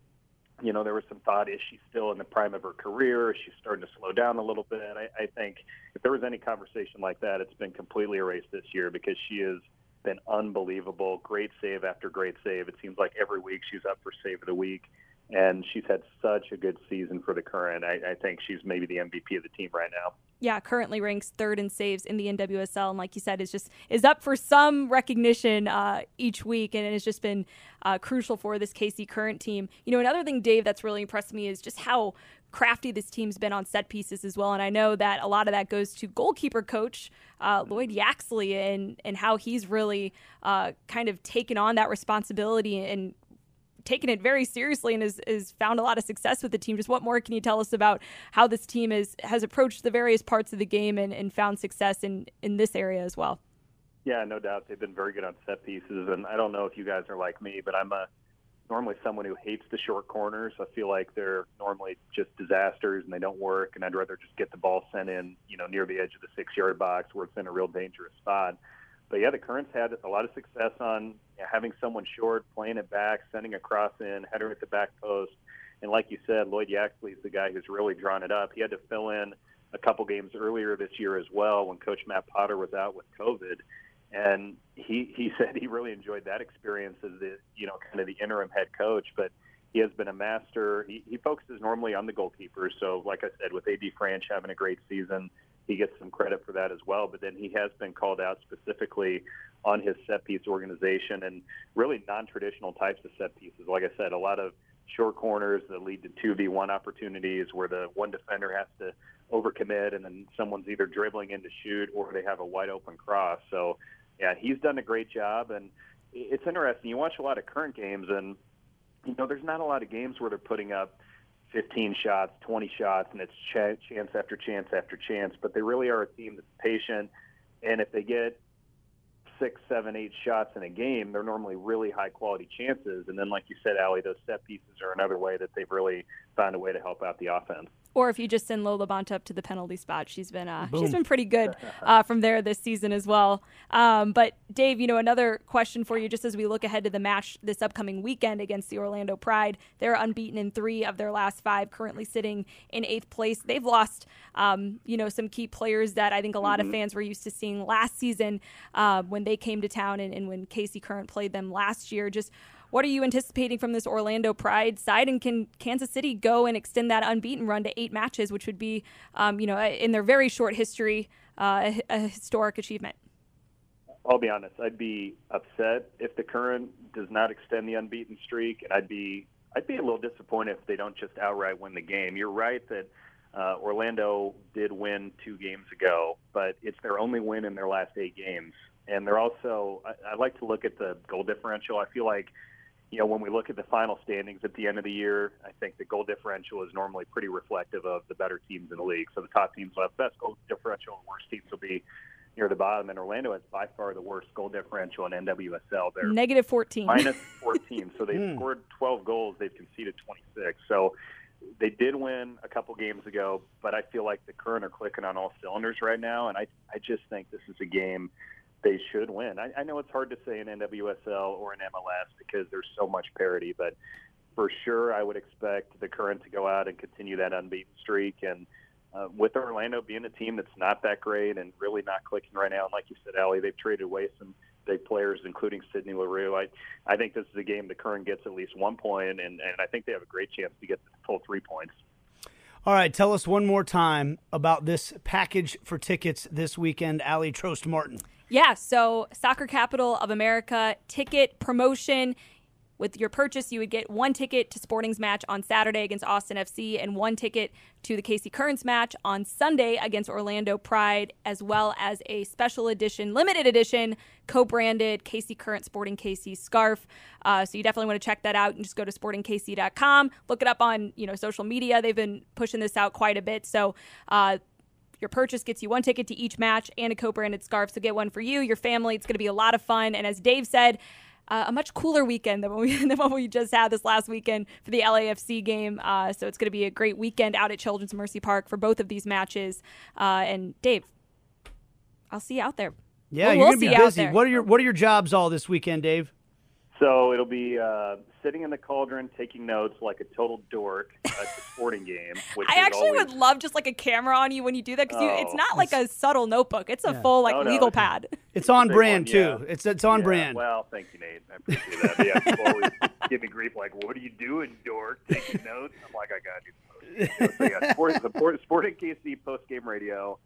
[SPEAKER 7] you know, there was some thought, is she still in the prime of her career? Is she starting to slow down a little bit? I, I think if there was any conversation like that, it's been completely erased this year because she has been unbelievable. Great save after great save. It seems like every week she's up for save of the week, and she's had such a good season for the current. I, I think she's maybe the MVP of the team right now.
[SPEAKER 5] Yeah, currently ranks third in saves in the NWSL, and like you said, is just is up for some recognition uh, each week, and it has just been uh, crucial for this KC Current team. You know, another thing, Dave, that's really impressed me is just how crafty this team's been on set pieces as well. And I know that a lot of that goes to goalkeeper coach uh, Lloyd Yaxley and and how he's really uh, kind of taken on that responsibility and taken it very seriously and has, has found a lot of success with the team. Just what more can you tell us about how this team is has approached the various parts of the game and, and found success in in this area as well?
[SPEAKER 7] Yeah, no doubt they've been very good on set pieces, and I don't know if you guys are like me, but I'm a normally someone who hates the short corners. I feel like they're normally just disasters and they don't work, and I'd rather just get the ball sent in, you know, near the edge of the six-yard box where it's in a real dangerous spot. But yeah, the Currents had a lot of success on you know, having someone short, playing it back, sending a cross in, header at the back post. And like you said, Lloyd Yaxley is the guy who's really drawn it up. He had to fill in a couple games earlier this year as well when Coach Matt Potter was out with COVID and he he said he really enjoyed that experience as the you know kind of the interim head coach but he has been a master he, he focuses normally on the goalkeeper so like i said with ad Franch having a great season he gets some credit for that as well but then he has been called out specifically on his set piece organization and really non-traditional types of set pieces like i said a lot of short corners that lead to 2v1 opportunities where the one defender has to overcommit and then someone's either dribbling in to shoot or they have a wide open cross so yeah, he's done a great job, and it's interesting. You watch a lot of current games, and you know, there's not a lot of games where they're putting up 15 shots, 20 shots, and it's ch- chance after chance after chance. But they really are a team that's patient, and if they get six, seven, eight shots in a game, they're normally really high quality chances. And then, like you said, Aly, those set pieces are another way that they've really found a way to help out the offense
[SPEAKER 5] or if you just send Lo'eau LaBonta up to the penalty spot, she's been uh, she's been pretty good uh, from there this season as well. Um, but Dave, you know, another question for you, just as we look ahead to the match this upcoming weekend against the Orlando Pride, they're unbeaten in three of their last five, currently sitting in eighth place. They've lost, um, you know, some key players that I think a lot mm-hmm. of fans were used to seeing last season uh, when they came to town and, and when KC Current played them last year. Just what are you anticipating from this Orlando Pride side? And can Kansas City go and extend that unbeaten run to eight matches, which would be, um, you know, in their very short history, uh, a, historic achievement?
[SPEAKER 7] I'll be honest. I'd be upset if the current does not extend the unbeaten streak, and I'd be I'd be a little disappointed if they don't just outright win the game. You're right that uh, Orlando did win two games ago, but it's their only win in their last eight games, and they're also. I, I like to look at the goal differential. I feel like you know, when we look at the final standings at the end of the year, I think the goal differential is normally pretty reflective of the better teams in the league. So the top teams will have best goal differential, and worst teams will be near the bottom. And Orlando has by far the worst goal differential in NWSL. They're
[SPEAKER 5] negative 14.
[SPEAKER 7] Minus 14. so they've hmm. scored 12 goals. They've conceded 26. So they did win a couple games ago, but I feel like the current are clicking on all cylinders right now. And I, I just think this is a game – they should win. I, I know it's hard to say in NWSL or in MLS because there's so much parity, but for sure, I would expect the current to go out and continue that unbeaten streak. And uh, with Orlando being a team that's not that great and really not clicking right now, and like you said, Aly, they've traded away some big players, including Sydney Leroux. I, I think this is a game the current gets at least one point, and, and I think they have a great chance to get the full three points.
[SPEAKER 4] All right, tell us one more time about this package for tickets this weekend, Aly Trost Martin.
[SPEAKER 5] Yeah, so Soccer Capital of America ticket promotion. With your purchase, you would get one ticket to Sporting's match on Saturday against Austin FC and one ticket to the KC Currents match on Sunday against Orlando Pride, as well as a special edition, limited edition, co branded KC Current Sporting KC scarf. Uh, so you definitely want to check that out. and just go to sportingkc.com, look it up on you know social media. They've been pushing this out quite a bit. So uh, your purchase gets you one ticket to each match and a co branded scarf. So get one for you, your family. It's going to be a lot of fun. And as Dave said, uh, a much cooler weekend than what, we, than what we just had this last weekend for the LAFC game. Uh, so it's going to be a great weekend out at Children's Mercy Park for both of these matches. Uh, and Dave, I'll see you out there.
[SPEAKER 4] Yeah, we'll, you're gonna be busy. What are your What are your jobs all this weekend, Dave?
[SPEAKER 7] So it'll be uh, sitting in the cauldron, taking notes like a total dork at the sporting game. Which
[SPEAKER 5] I actually
[SPEAKER 7] always,
[SPEAKER 5] would love just like a camera on you when you do that because it's
[SPEAKER 7] Oh.
[SPEAKER 5] not like a subtle notebook; it's a
[SPEAKER 4] Yeah.
[SPEAKER 5] full like
[SPEAKER 7] Oh, no,
[SPEAKER 5] legal
[SPEAKER 7] it's-
[SPEAKER 5] pad.
[SPEAKER 4] It's on brand
[SPEAKER 7] one,
[SPEAKER 4] too.
[SPEAKER 7] yeah.
[SPEAKER 4] It's it's on
[SPEAKER 7] Yeah,
[SPEAKER 4] brand.
[SPEAKER 7] Well, thank you, Nate. I appreciate that. Yeah, people always give me grief like, "What are you doing, dork? Taking notes?" I'm like, "I got you." So yeah, sport, support, Sporting KC post game radio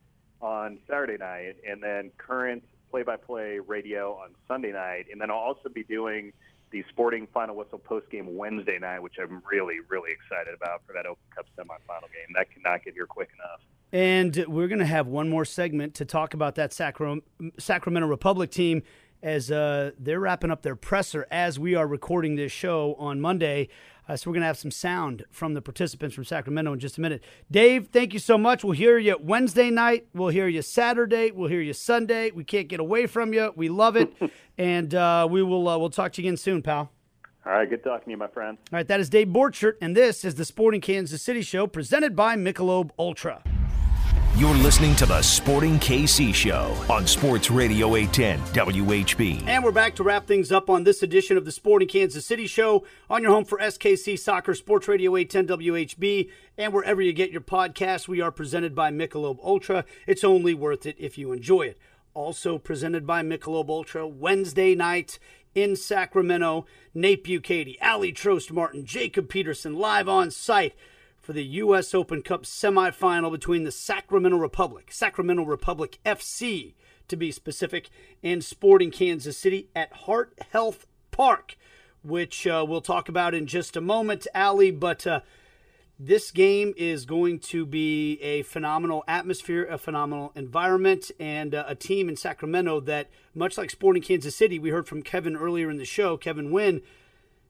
[SPEAKER 7] on Saturday night, and then current play-by-play radio on Sunday night, and then I'll also be doing the Sporting Final Whistle post game Wednesday night, which I'm really, really excited about for that Open Cup semifinal game. That cannot get here quick enough.
[SPEAKER 4] And we're going to have one more segment to talk about that Sacra- Sacramento Republic team as uh, they're wrapping up their presser as we are recording this show on Monday. Uh, so we're going to have some sound from the participants from Sacramento in just a minute. Dave, thank you so much. We'll hear you Wednesday night. We'll hear you Saturday. We'll hear you Sunday. We can't get away from you. We love it, and uh, we will uh, we'll talk to you again soon, pal.
[SPEAKER 7] All right, good talking to you, my friend.
[SPEAKER 4] All right, that is Dave Borchardt, and this is the Sporting Kansas City Show presented by Michelob Ultra.
[SPEAKER 2] You're listening to the Sporting KC Show on Sports Radio 810 WHB.
[SPEAKER 4] And we're back to wrap things up on this edition of the Sporting Kansas City Show on your home for SKC Soccer, Sports Radio 810 WHB, and wherever you get your podcasts. We are presented by Michelob Ultra. It's only worth it if you enjoy it. Also presented by Michelob Ultra Wednesday night in Sacramento. Nate Bukaty, Aly Trost Martin, Jacob Peterson live on site for the U.S. Open Cup semifinal between the Sacramento Republic, Sacramento Republic FC to be specific, and Sporting Kansas City at Heart Health Park, which uh, we'll talk about in just a moment, Aly. But uh, this game is going to be a phenomenal atmosphere, a phenomenal environment, and uh, a team in Sacramento that, much like Sporting Kansas City, we heard from Kevin earlier in the show, Kevin Nguyen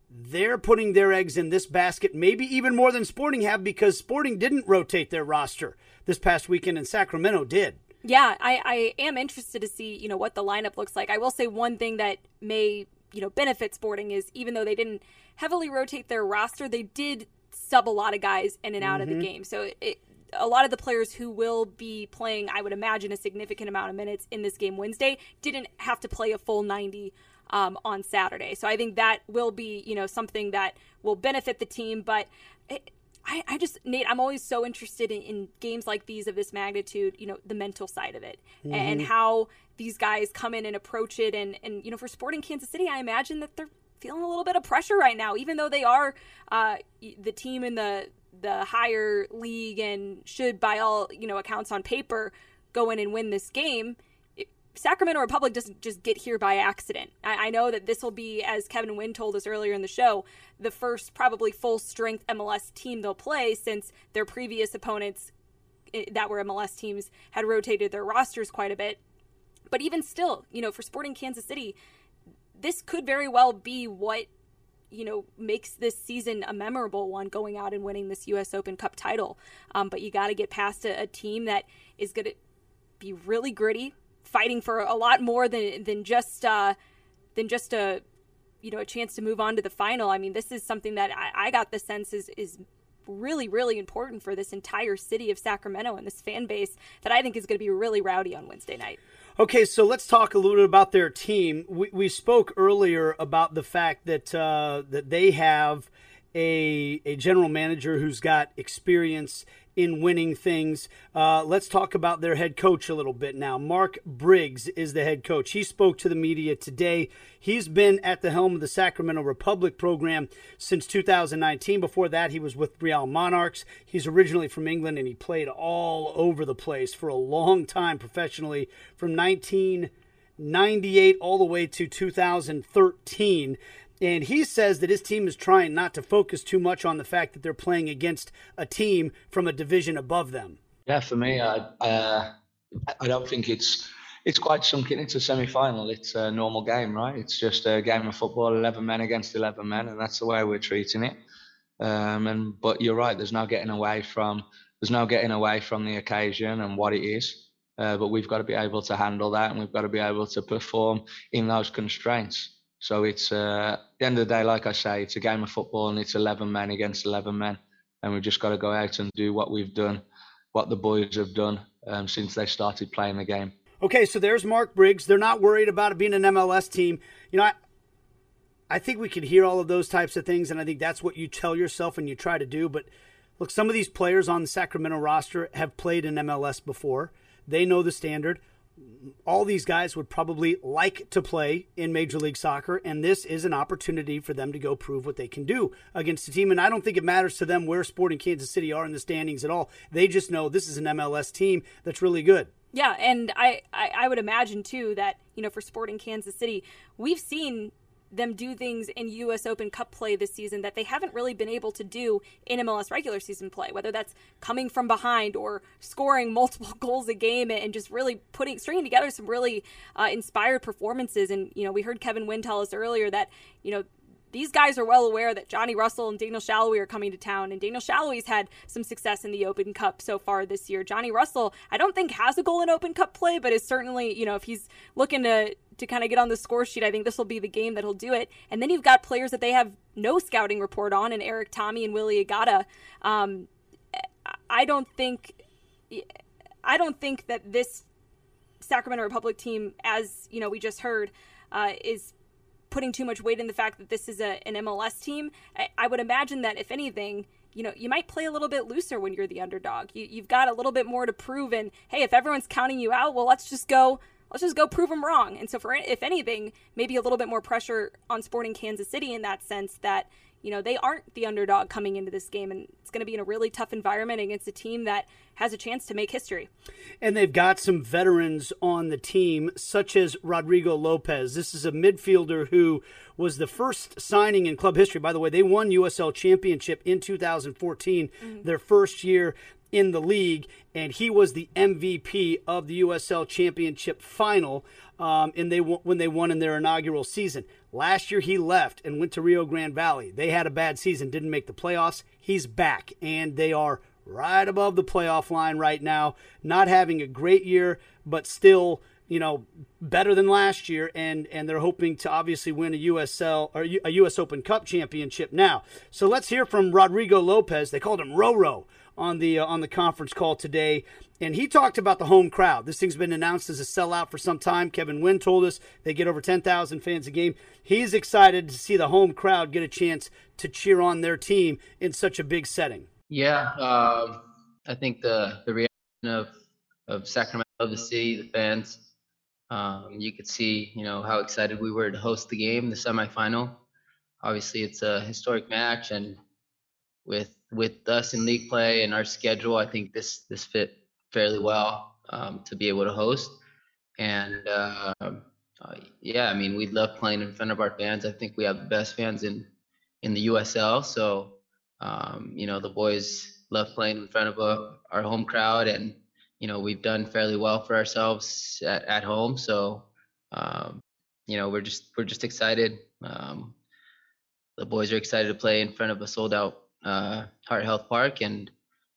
[SPEAKER 4] they're putting their eggs in this basket, maybe even more than Sporting have, because Sporting didn't rotate their roster this past weekend, and Sacramento did.
[SPEAKER 5] Yeah, I, I am interested to see, you know, what the lineup looks like. I will say one thing that may, you know, benefit Sporting is even though they didn't heavily rotate their roster, they did sub a lot of guys in and out of the mm-hmm. game. So it, it a lot of the players who will be playing, I would imagine, a significant amount of minutes in this game Wednesday didn't have to play a full 90 um, on Saturday. So I think that will be, you know, something that will benefit the team. But it, I, I just, Nate, I'm always so interested in, in games like these of this magnitude, you know, the mental side of it and how these guys come in and approach it. And, and, you know, for Sporting Kansas City, I imagine that they're feeling a little bit of pressure right now, even though they are uh, the team in the, the higher league and should, by all, you know, accounts on paper, go in and win this game. Sacramento Republic doesn't just get here by accident. I, I know that this will be, as Kevin Nguyen told us earlier in the show, the first probably full strength MLS team they'll play since their previous opponents eh, that were MLS teams had rotated their rosters quite a bit. But even still, you know, for Sporting Kansas City, this could very well be what you know makes this season a memorable one going out and winning this us open cup title um, but you got to get past a, a team that is going to be really gritty fighting for a lot more than than just uh, than just a you know a chance to move on to the final. I mean, this is something that I, I got the sense is is really really important for this entire city of Sacramento and this fan base that I think is going to be really rowdy on Wednesday night.
[SPEAKER 4] Okay, so let's talk a little bit about their team. We, we spoke earlier about the fact that uh, that they have a a general manager who's got experience in winning things. Uh, let's talk about their head coach a little bit now. Mark Briggs is the head coach. He spoke to the media today. He's been at the helm of the Sacramento Republic program since 2019. Before that, he was with Real Monarchs. He's originally from England and he played all over the place for a long time professionally from 1998 all the way to 2013. And he says that his team is trying not to focus too much on the fact that they're playing against a team from a division above them.
[SPEAKER 8] Yeah, for me, I uh, I don't think it's it's quite in. It's a semi-final. It's a normal game, right? It's just a game of football, eleven men against eleven men, and that's the way we're treating it. Um, and but you're right. There's no getting away from there's no getting away from the occasion and what it is. Uh, but we've got to be able to handle that, and we've got to be able to perform in those constraints. So it's uh, at the end of the day, like I say, it's a game of football, and it's 11 men against 11 men, and we've just got to go out and do what we've done, what the boys have done um, since they started playing the game.
[SPEAKER 4] Okay, so there's Mark Briggs. They're not worried about it being an MLS team. You know, I, I think we could hear all of those types of things, and I think that's what you tell yourself and you try to do. But look, some of these players on the Sacramento roster have played in MLS before. They know the standard. All these guys would probably like to play in Major League Soccer, and this is an opportunity for them to go prove what they can do against a team. And I don't think it matters to them where Sporting Kansas City are in the standings at all. They just know this is an MLS team that's really good.
[SPEAKER 5] Yeah, and I, I, I would imagine too that, you know, for Sporting Kansas City, we've seen them do things in US Open Cup play this season that they haven't really been able to do in MLS regular season play, whether that's coming from behind or scoring multiple goals a game and just really putting stringing together some really uh, inspired performances. And you know, we heard Kevin Nguyen tell us earlier that you know these guys are well aware that Johnny Russell and Daniel Salloi are coming to town, and Daniel Salloi's had some success in the Open Cup so far this year. Johnny Russell, I don't think has a goal in Open Cup play, but is certainly, you know, if he's looking to to kind of get on the score sheet, I think this will be the game that he'll do it. And then you've got players that they have no scouting report on, and Erik Thommy and Willie Agada. Um, I don't think, I don't think that this Sacramento Republic team, as you know, we just heard, uh, is putting too much weight in the fact that this is a, an MLS team. I, I, would imagine that if anything, you know, you might play a little bit looser when you're the underdog. You, you've got a little bit more to prove. And hey, if everyone's counting you out, well, let's just go. Let's just go prove them wrong. And so, for if anything, maybe a little bit more pressure on Sporting Kansas City in that sense that you know, they aren't the underdog coming into this game, and it's going to be in a really tough environment against a team that has a chance to make history.
[SPEAKER 4] And they've got some veterans on the team, such as Rodrigo Lopez. This is a midfielder who was the first signing in club history. By the way, they won USL Championship in 2014, mm-hmm. their first year in the league, and he was the MVP of the USL Championship final. Um, and they when they won in their inaugural season. Last year he left and went to Rio Grande Valley. They had a bad season, didn't make the playoffs. He's back, and they are right above the playoff line right now. Not having a great year, but still, you know, better than last year. And and they're hoping to obviously win a USL or a US Open Cup championship now. So let's hear from Rodrigo Lopez. They called him Roro on the uh, on the conference call today, and he talked about the home crowd. This thing's been announced as a sellout for some time. Kevin Nguyen told us they get over ten thousand fans a game. He's excited to see the home crowd get a chance to cheer on their team in such a big setting.
[SPEAKER 9] Yeah, uh, I think the the reaction of of Sacramento, the city, the fans. Um, you could see, you know, how excited we were to host the game, the semifinal. Obviously, it's a historic match, and with with us in league play and our schedule, I think this this fit fairly well um, to be able to host. And uh, uh, yeah, I mean, we love playing in front of our fans. I think we have the best fans in in the USL. So um, you know, the boys love playing in front of a, uh, our home crowd, and you know, we've done fairly well for ourselves at, at home. So um, you know, we're just we're just excited. Um, the boys are excited to play in front of a sold out uh, Heart Health Park, and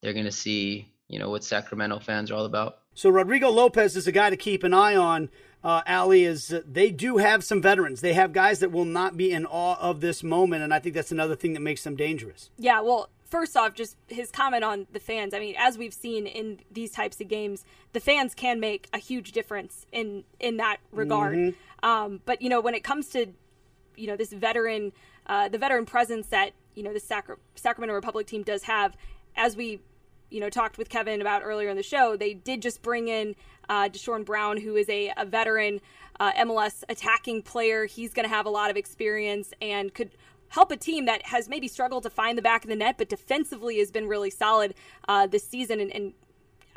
[SPEAKER 9] they're going to see you know what Sacramento fans are all about.
[SPEAKER 4] So Rodrigo Lopez is a guy to keep an eye on. Uh, Aly is uh, they do have some veterans. They have guys that will not be in awe of this moment, and I think that's another thing that makes them dangerous.
[SPEAKER 5] Yeah, well, first off, just his comment on the fans. I mean, as we've seen in these types of games, the fans can make a huge difference in in that regard. Mm-hmm. Um, but you know, when it comes to you know this veteran, uh, the veteran presence that you know the Sacra- Sacramento Republic team does have. As we you know talked with Kevin about earlier in the show, they did just bring in uh, Deshorn Brown, who is a, a veteran uh, MLS attacking player. He's going to have a lot of experience and could help a team that has maybe struggled to find the back of the net, but defensively has been really solid uh, this season. And, and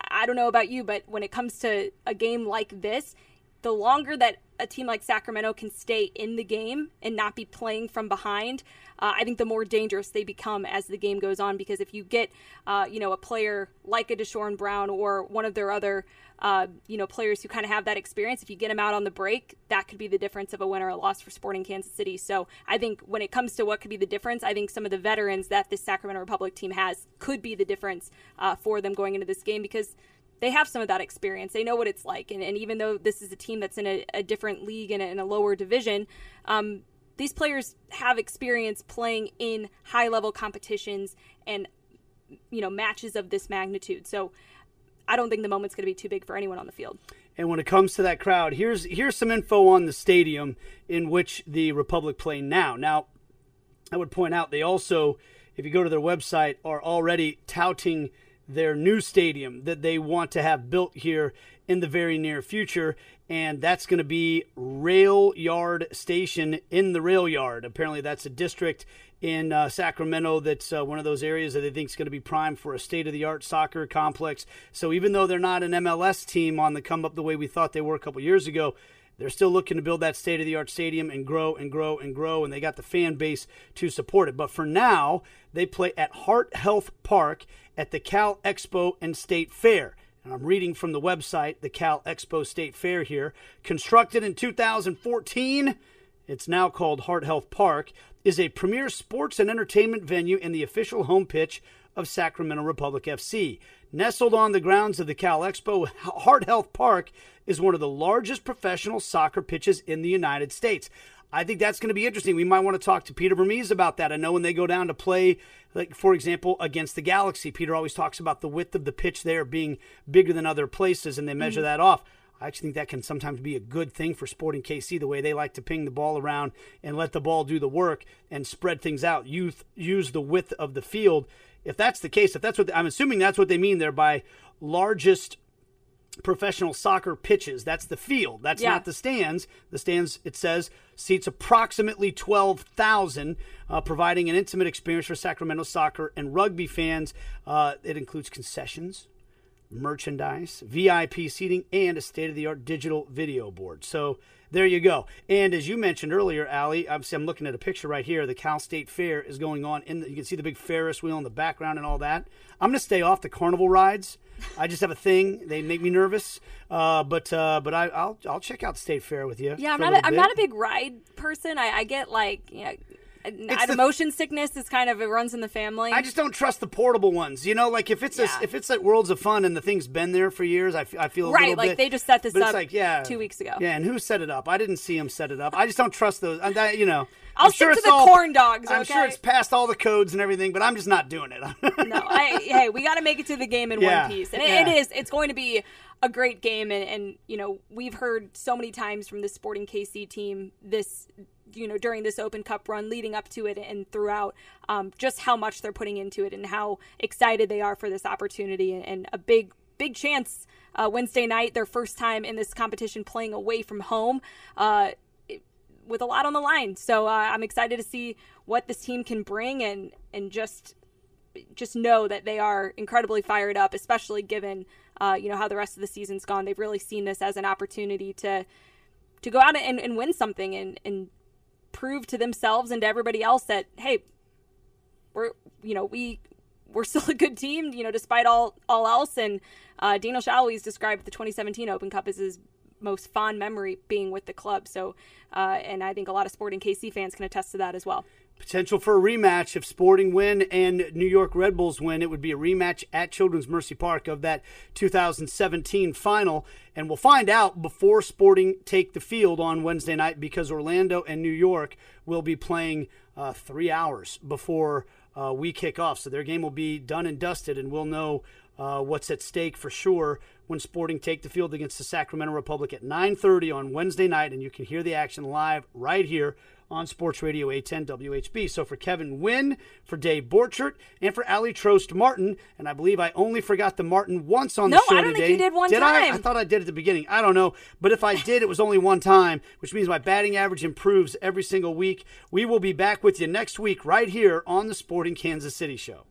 [SPEAKER 5] I don't know about you, but when it comes to a game like this, the longer that a team like Sacramento can stay in the game and not be playing from behind, uh, I think the more dangerous they become as the game goes on. Because if you get, uh, you know, a player like a Deshorn Brown or one of their other, uh, you know, players who kind of have that experience, if you get them out on the break, that could be the difference of a win or a loss for Sporting Kansas City. So I think when it comes to what could be the difference, I think some of the veterans that this Sacramento Republic team has could be the difference uh, for them going into this game because they have some of that experience. They know what it's like. And, and even though this is a team that's in a, a different league and in a lower division, um, these players have experience playing in high level competitions and you know matches of this magnitude. So I don't think the moment's going to be too big for anyone on the field.
[SPEAKER 4] And when it comes to that crowd, here's here's some info on the stadium in which the Republic play now. Now, I would point out they also, if you go to their website, are already touting their new stadium that they want to have built here in the very near future. And that's going to be Rail Yard Station in the Rail Yard. Apparently, that's a district in uh, Sacramento that's uh, one of those areas that they think is going to be prime for a state of the art soccer complex. So, even though they're not an MLS team on the come up the way we thought they were a couple years ago, they're still looking to build that state of the art stadium and grow and grow and grow, and they got the fan base to support it. But for now, they play at Heart Health Park at the Cal Expo and State Fair. And I'm reading from the website, the Cal Expo State Fair here. Constructed in 2014, it's now called Heart Health Park, is a premier sports and entertainment venue and the official home pitch of Sacramento Republic FC. Nestled on the grounds of the Cal Expo, Heart Health Park is one of the largest professional soccer pitches in the United States. I think that's going to be interesting. We might want to talk to Peter Vermes about that. I know when they go down to play, like for example, against the Galaxy, Peter always talks about the width of the pitch there being bigger than other places, and they measure mm-hmm. that off. I actually think that can sometimes be a good thing for Sporting KC, the way they like to ping the ball around and let the ball do the work and spread things out. Youth use the width of the field. If that's the case, if that's what I'm assuming that's what they mean there by largest professional soccer pitches. That's the field. That's yeah. not the stands. The stands, it says, seats approximately 12,000, uh, providing an intimate experience for Sacramento soccer and rugby fans. Uh, it includes concessions, merchandise, VIP seating, and a state of the art digital video board. So there you go. And as you mentioned earlier, Aly, obviously I'm looking at a picture right here. The Cal State Fair is going on. In the, you can see the big Ferris wheel in the background and all that. I'm going to stay off the carnival rides. I just have a thing; they make me nervous. Uh, but uh, but I, will I'll check out State Fair with you.
[SPEAKER 5] Yeah, I'm not a, I'm not a big ride person. I, I get like you know, the, motion sickness is kind of it runs in the family.
[SPEAKER 4] I just don't trust the portable ones. You know, like if it's yeah. a, if it's at Worlds of Fun and the thing's been there for years, I, f- I feel a little bit.
[SPEAKER 5] right. like
[SPEAKER 4] bit,
[SPEAKER 5] they just set this up. like yeah, two weeks ago.
[SPEAKER 4] Yeah, and who set it up? I didn't see him set it up. I just don't trust those. Uh, I, you know.
[SPEAKER 5] I'll I'm stick sure to the all, corn dogs. Okay?
[SPEAKER 4] I'm sure it's past all the codes and everything, but I'm just not doing it.
[SPEAKER 5] no, I, hey, we got to make it to the game in yeah, one piece, and yeah. it is. It's going to be a great game, and, and you know we've heard so many times from the Sporting KC team this you know during this Open Cup run, leading up to it and throughout, um, just how much they're putting into it and how excited they are for this opportunity and, and a big big chance uh, Wednesday night, their first time in this competition playing away from home. Uh, with a lot on the line, so uh, I'm excited to see what this team can bring and and just just know that they are incredibly fired up, especially given uh, you know how the rest of the season's gone. They've really seen this as an opportunity to to go out and, and win something and, and prove to themselves and to everybody else that hey, we're you know we we're still a good team, you know, despite all all else. And uh, Daniel Salloi's described the 2017 Open Cup as his most fond memory being with the club. So, uh, and I think a lot of Sporting KC fans can attest to that as well.
[SPEAKER 4] Potential for a rematch if Sporting win and New York Red Bulls win. It would be a rematch at Children's Mercy Park of that 2017 final. And we'll find out before Sporting take the field on Wednesday night because Orlando and New York will be playing uh, three hours before uh, we kick off. So their game will be done and dusted, and we'll know uh, what's at stake for sure when Sporting take the field against the Sacramento Republic at 9:30 on Wednesday night, and you can hear the action live right here on Sports Radio 810 WHB. So for Kevin Nguyen, for Dave Borchardt, and for Aly Trost Martin, and I believe I only forgot the Martin once on
[SPEAKER 5] no,
[SPEAKER 4] the show
[SPEAKER 5] today. No, I don't
[SPEAKER 4] today.
[SPEAKER 5] think you did one
[SPEAKER 4] did
[SPEAKER 5] time.
[SPEAKER 4] I? I thought I did at the beginning. I don't know. But if I did, it was only one time, which means my batting average improves every single week. We will be back with you next week right here on the Sporting Kansas City Show.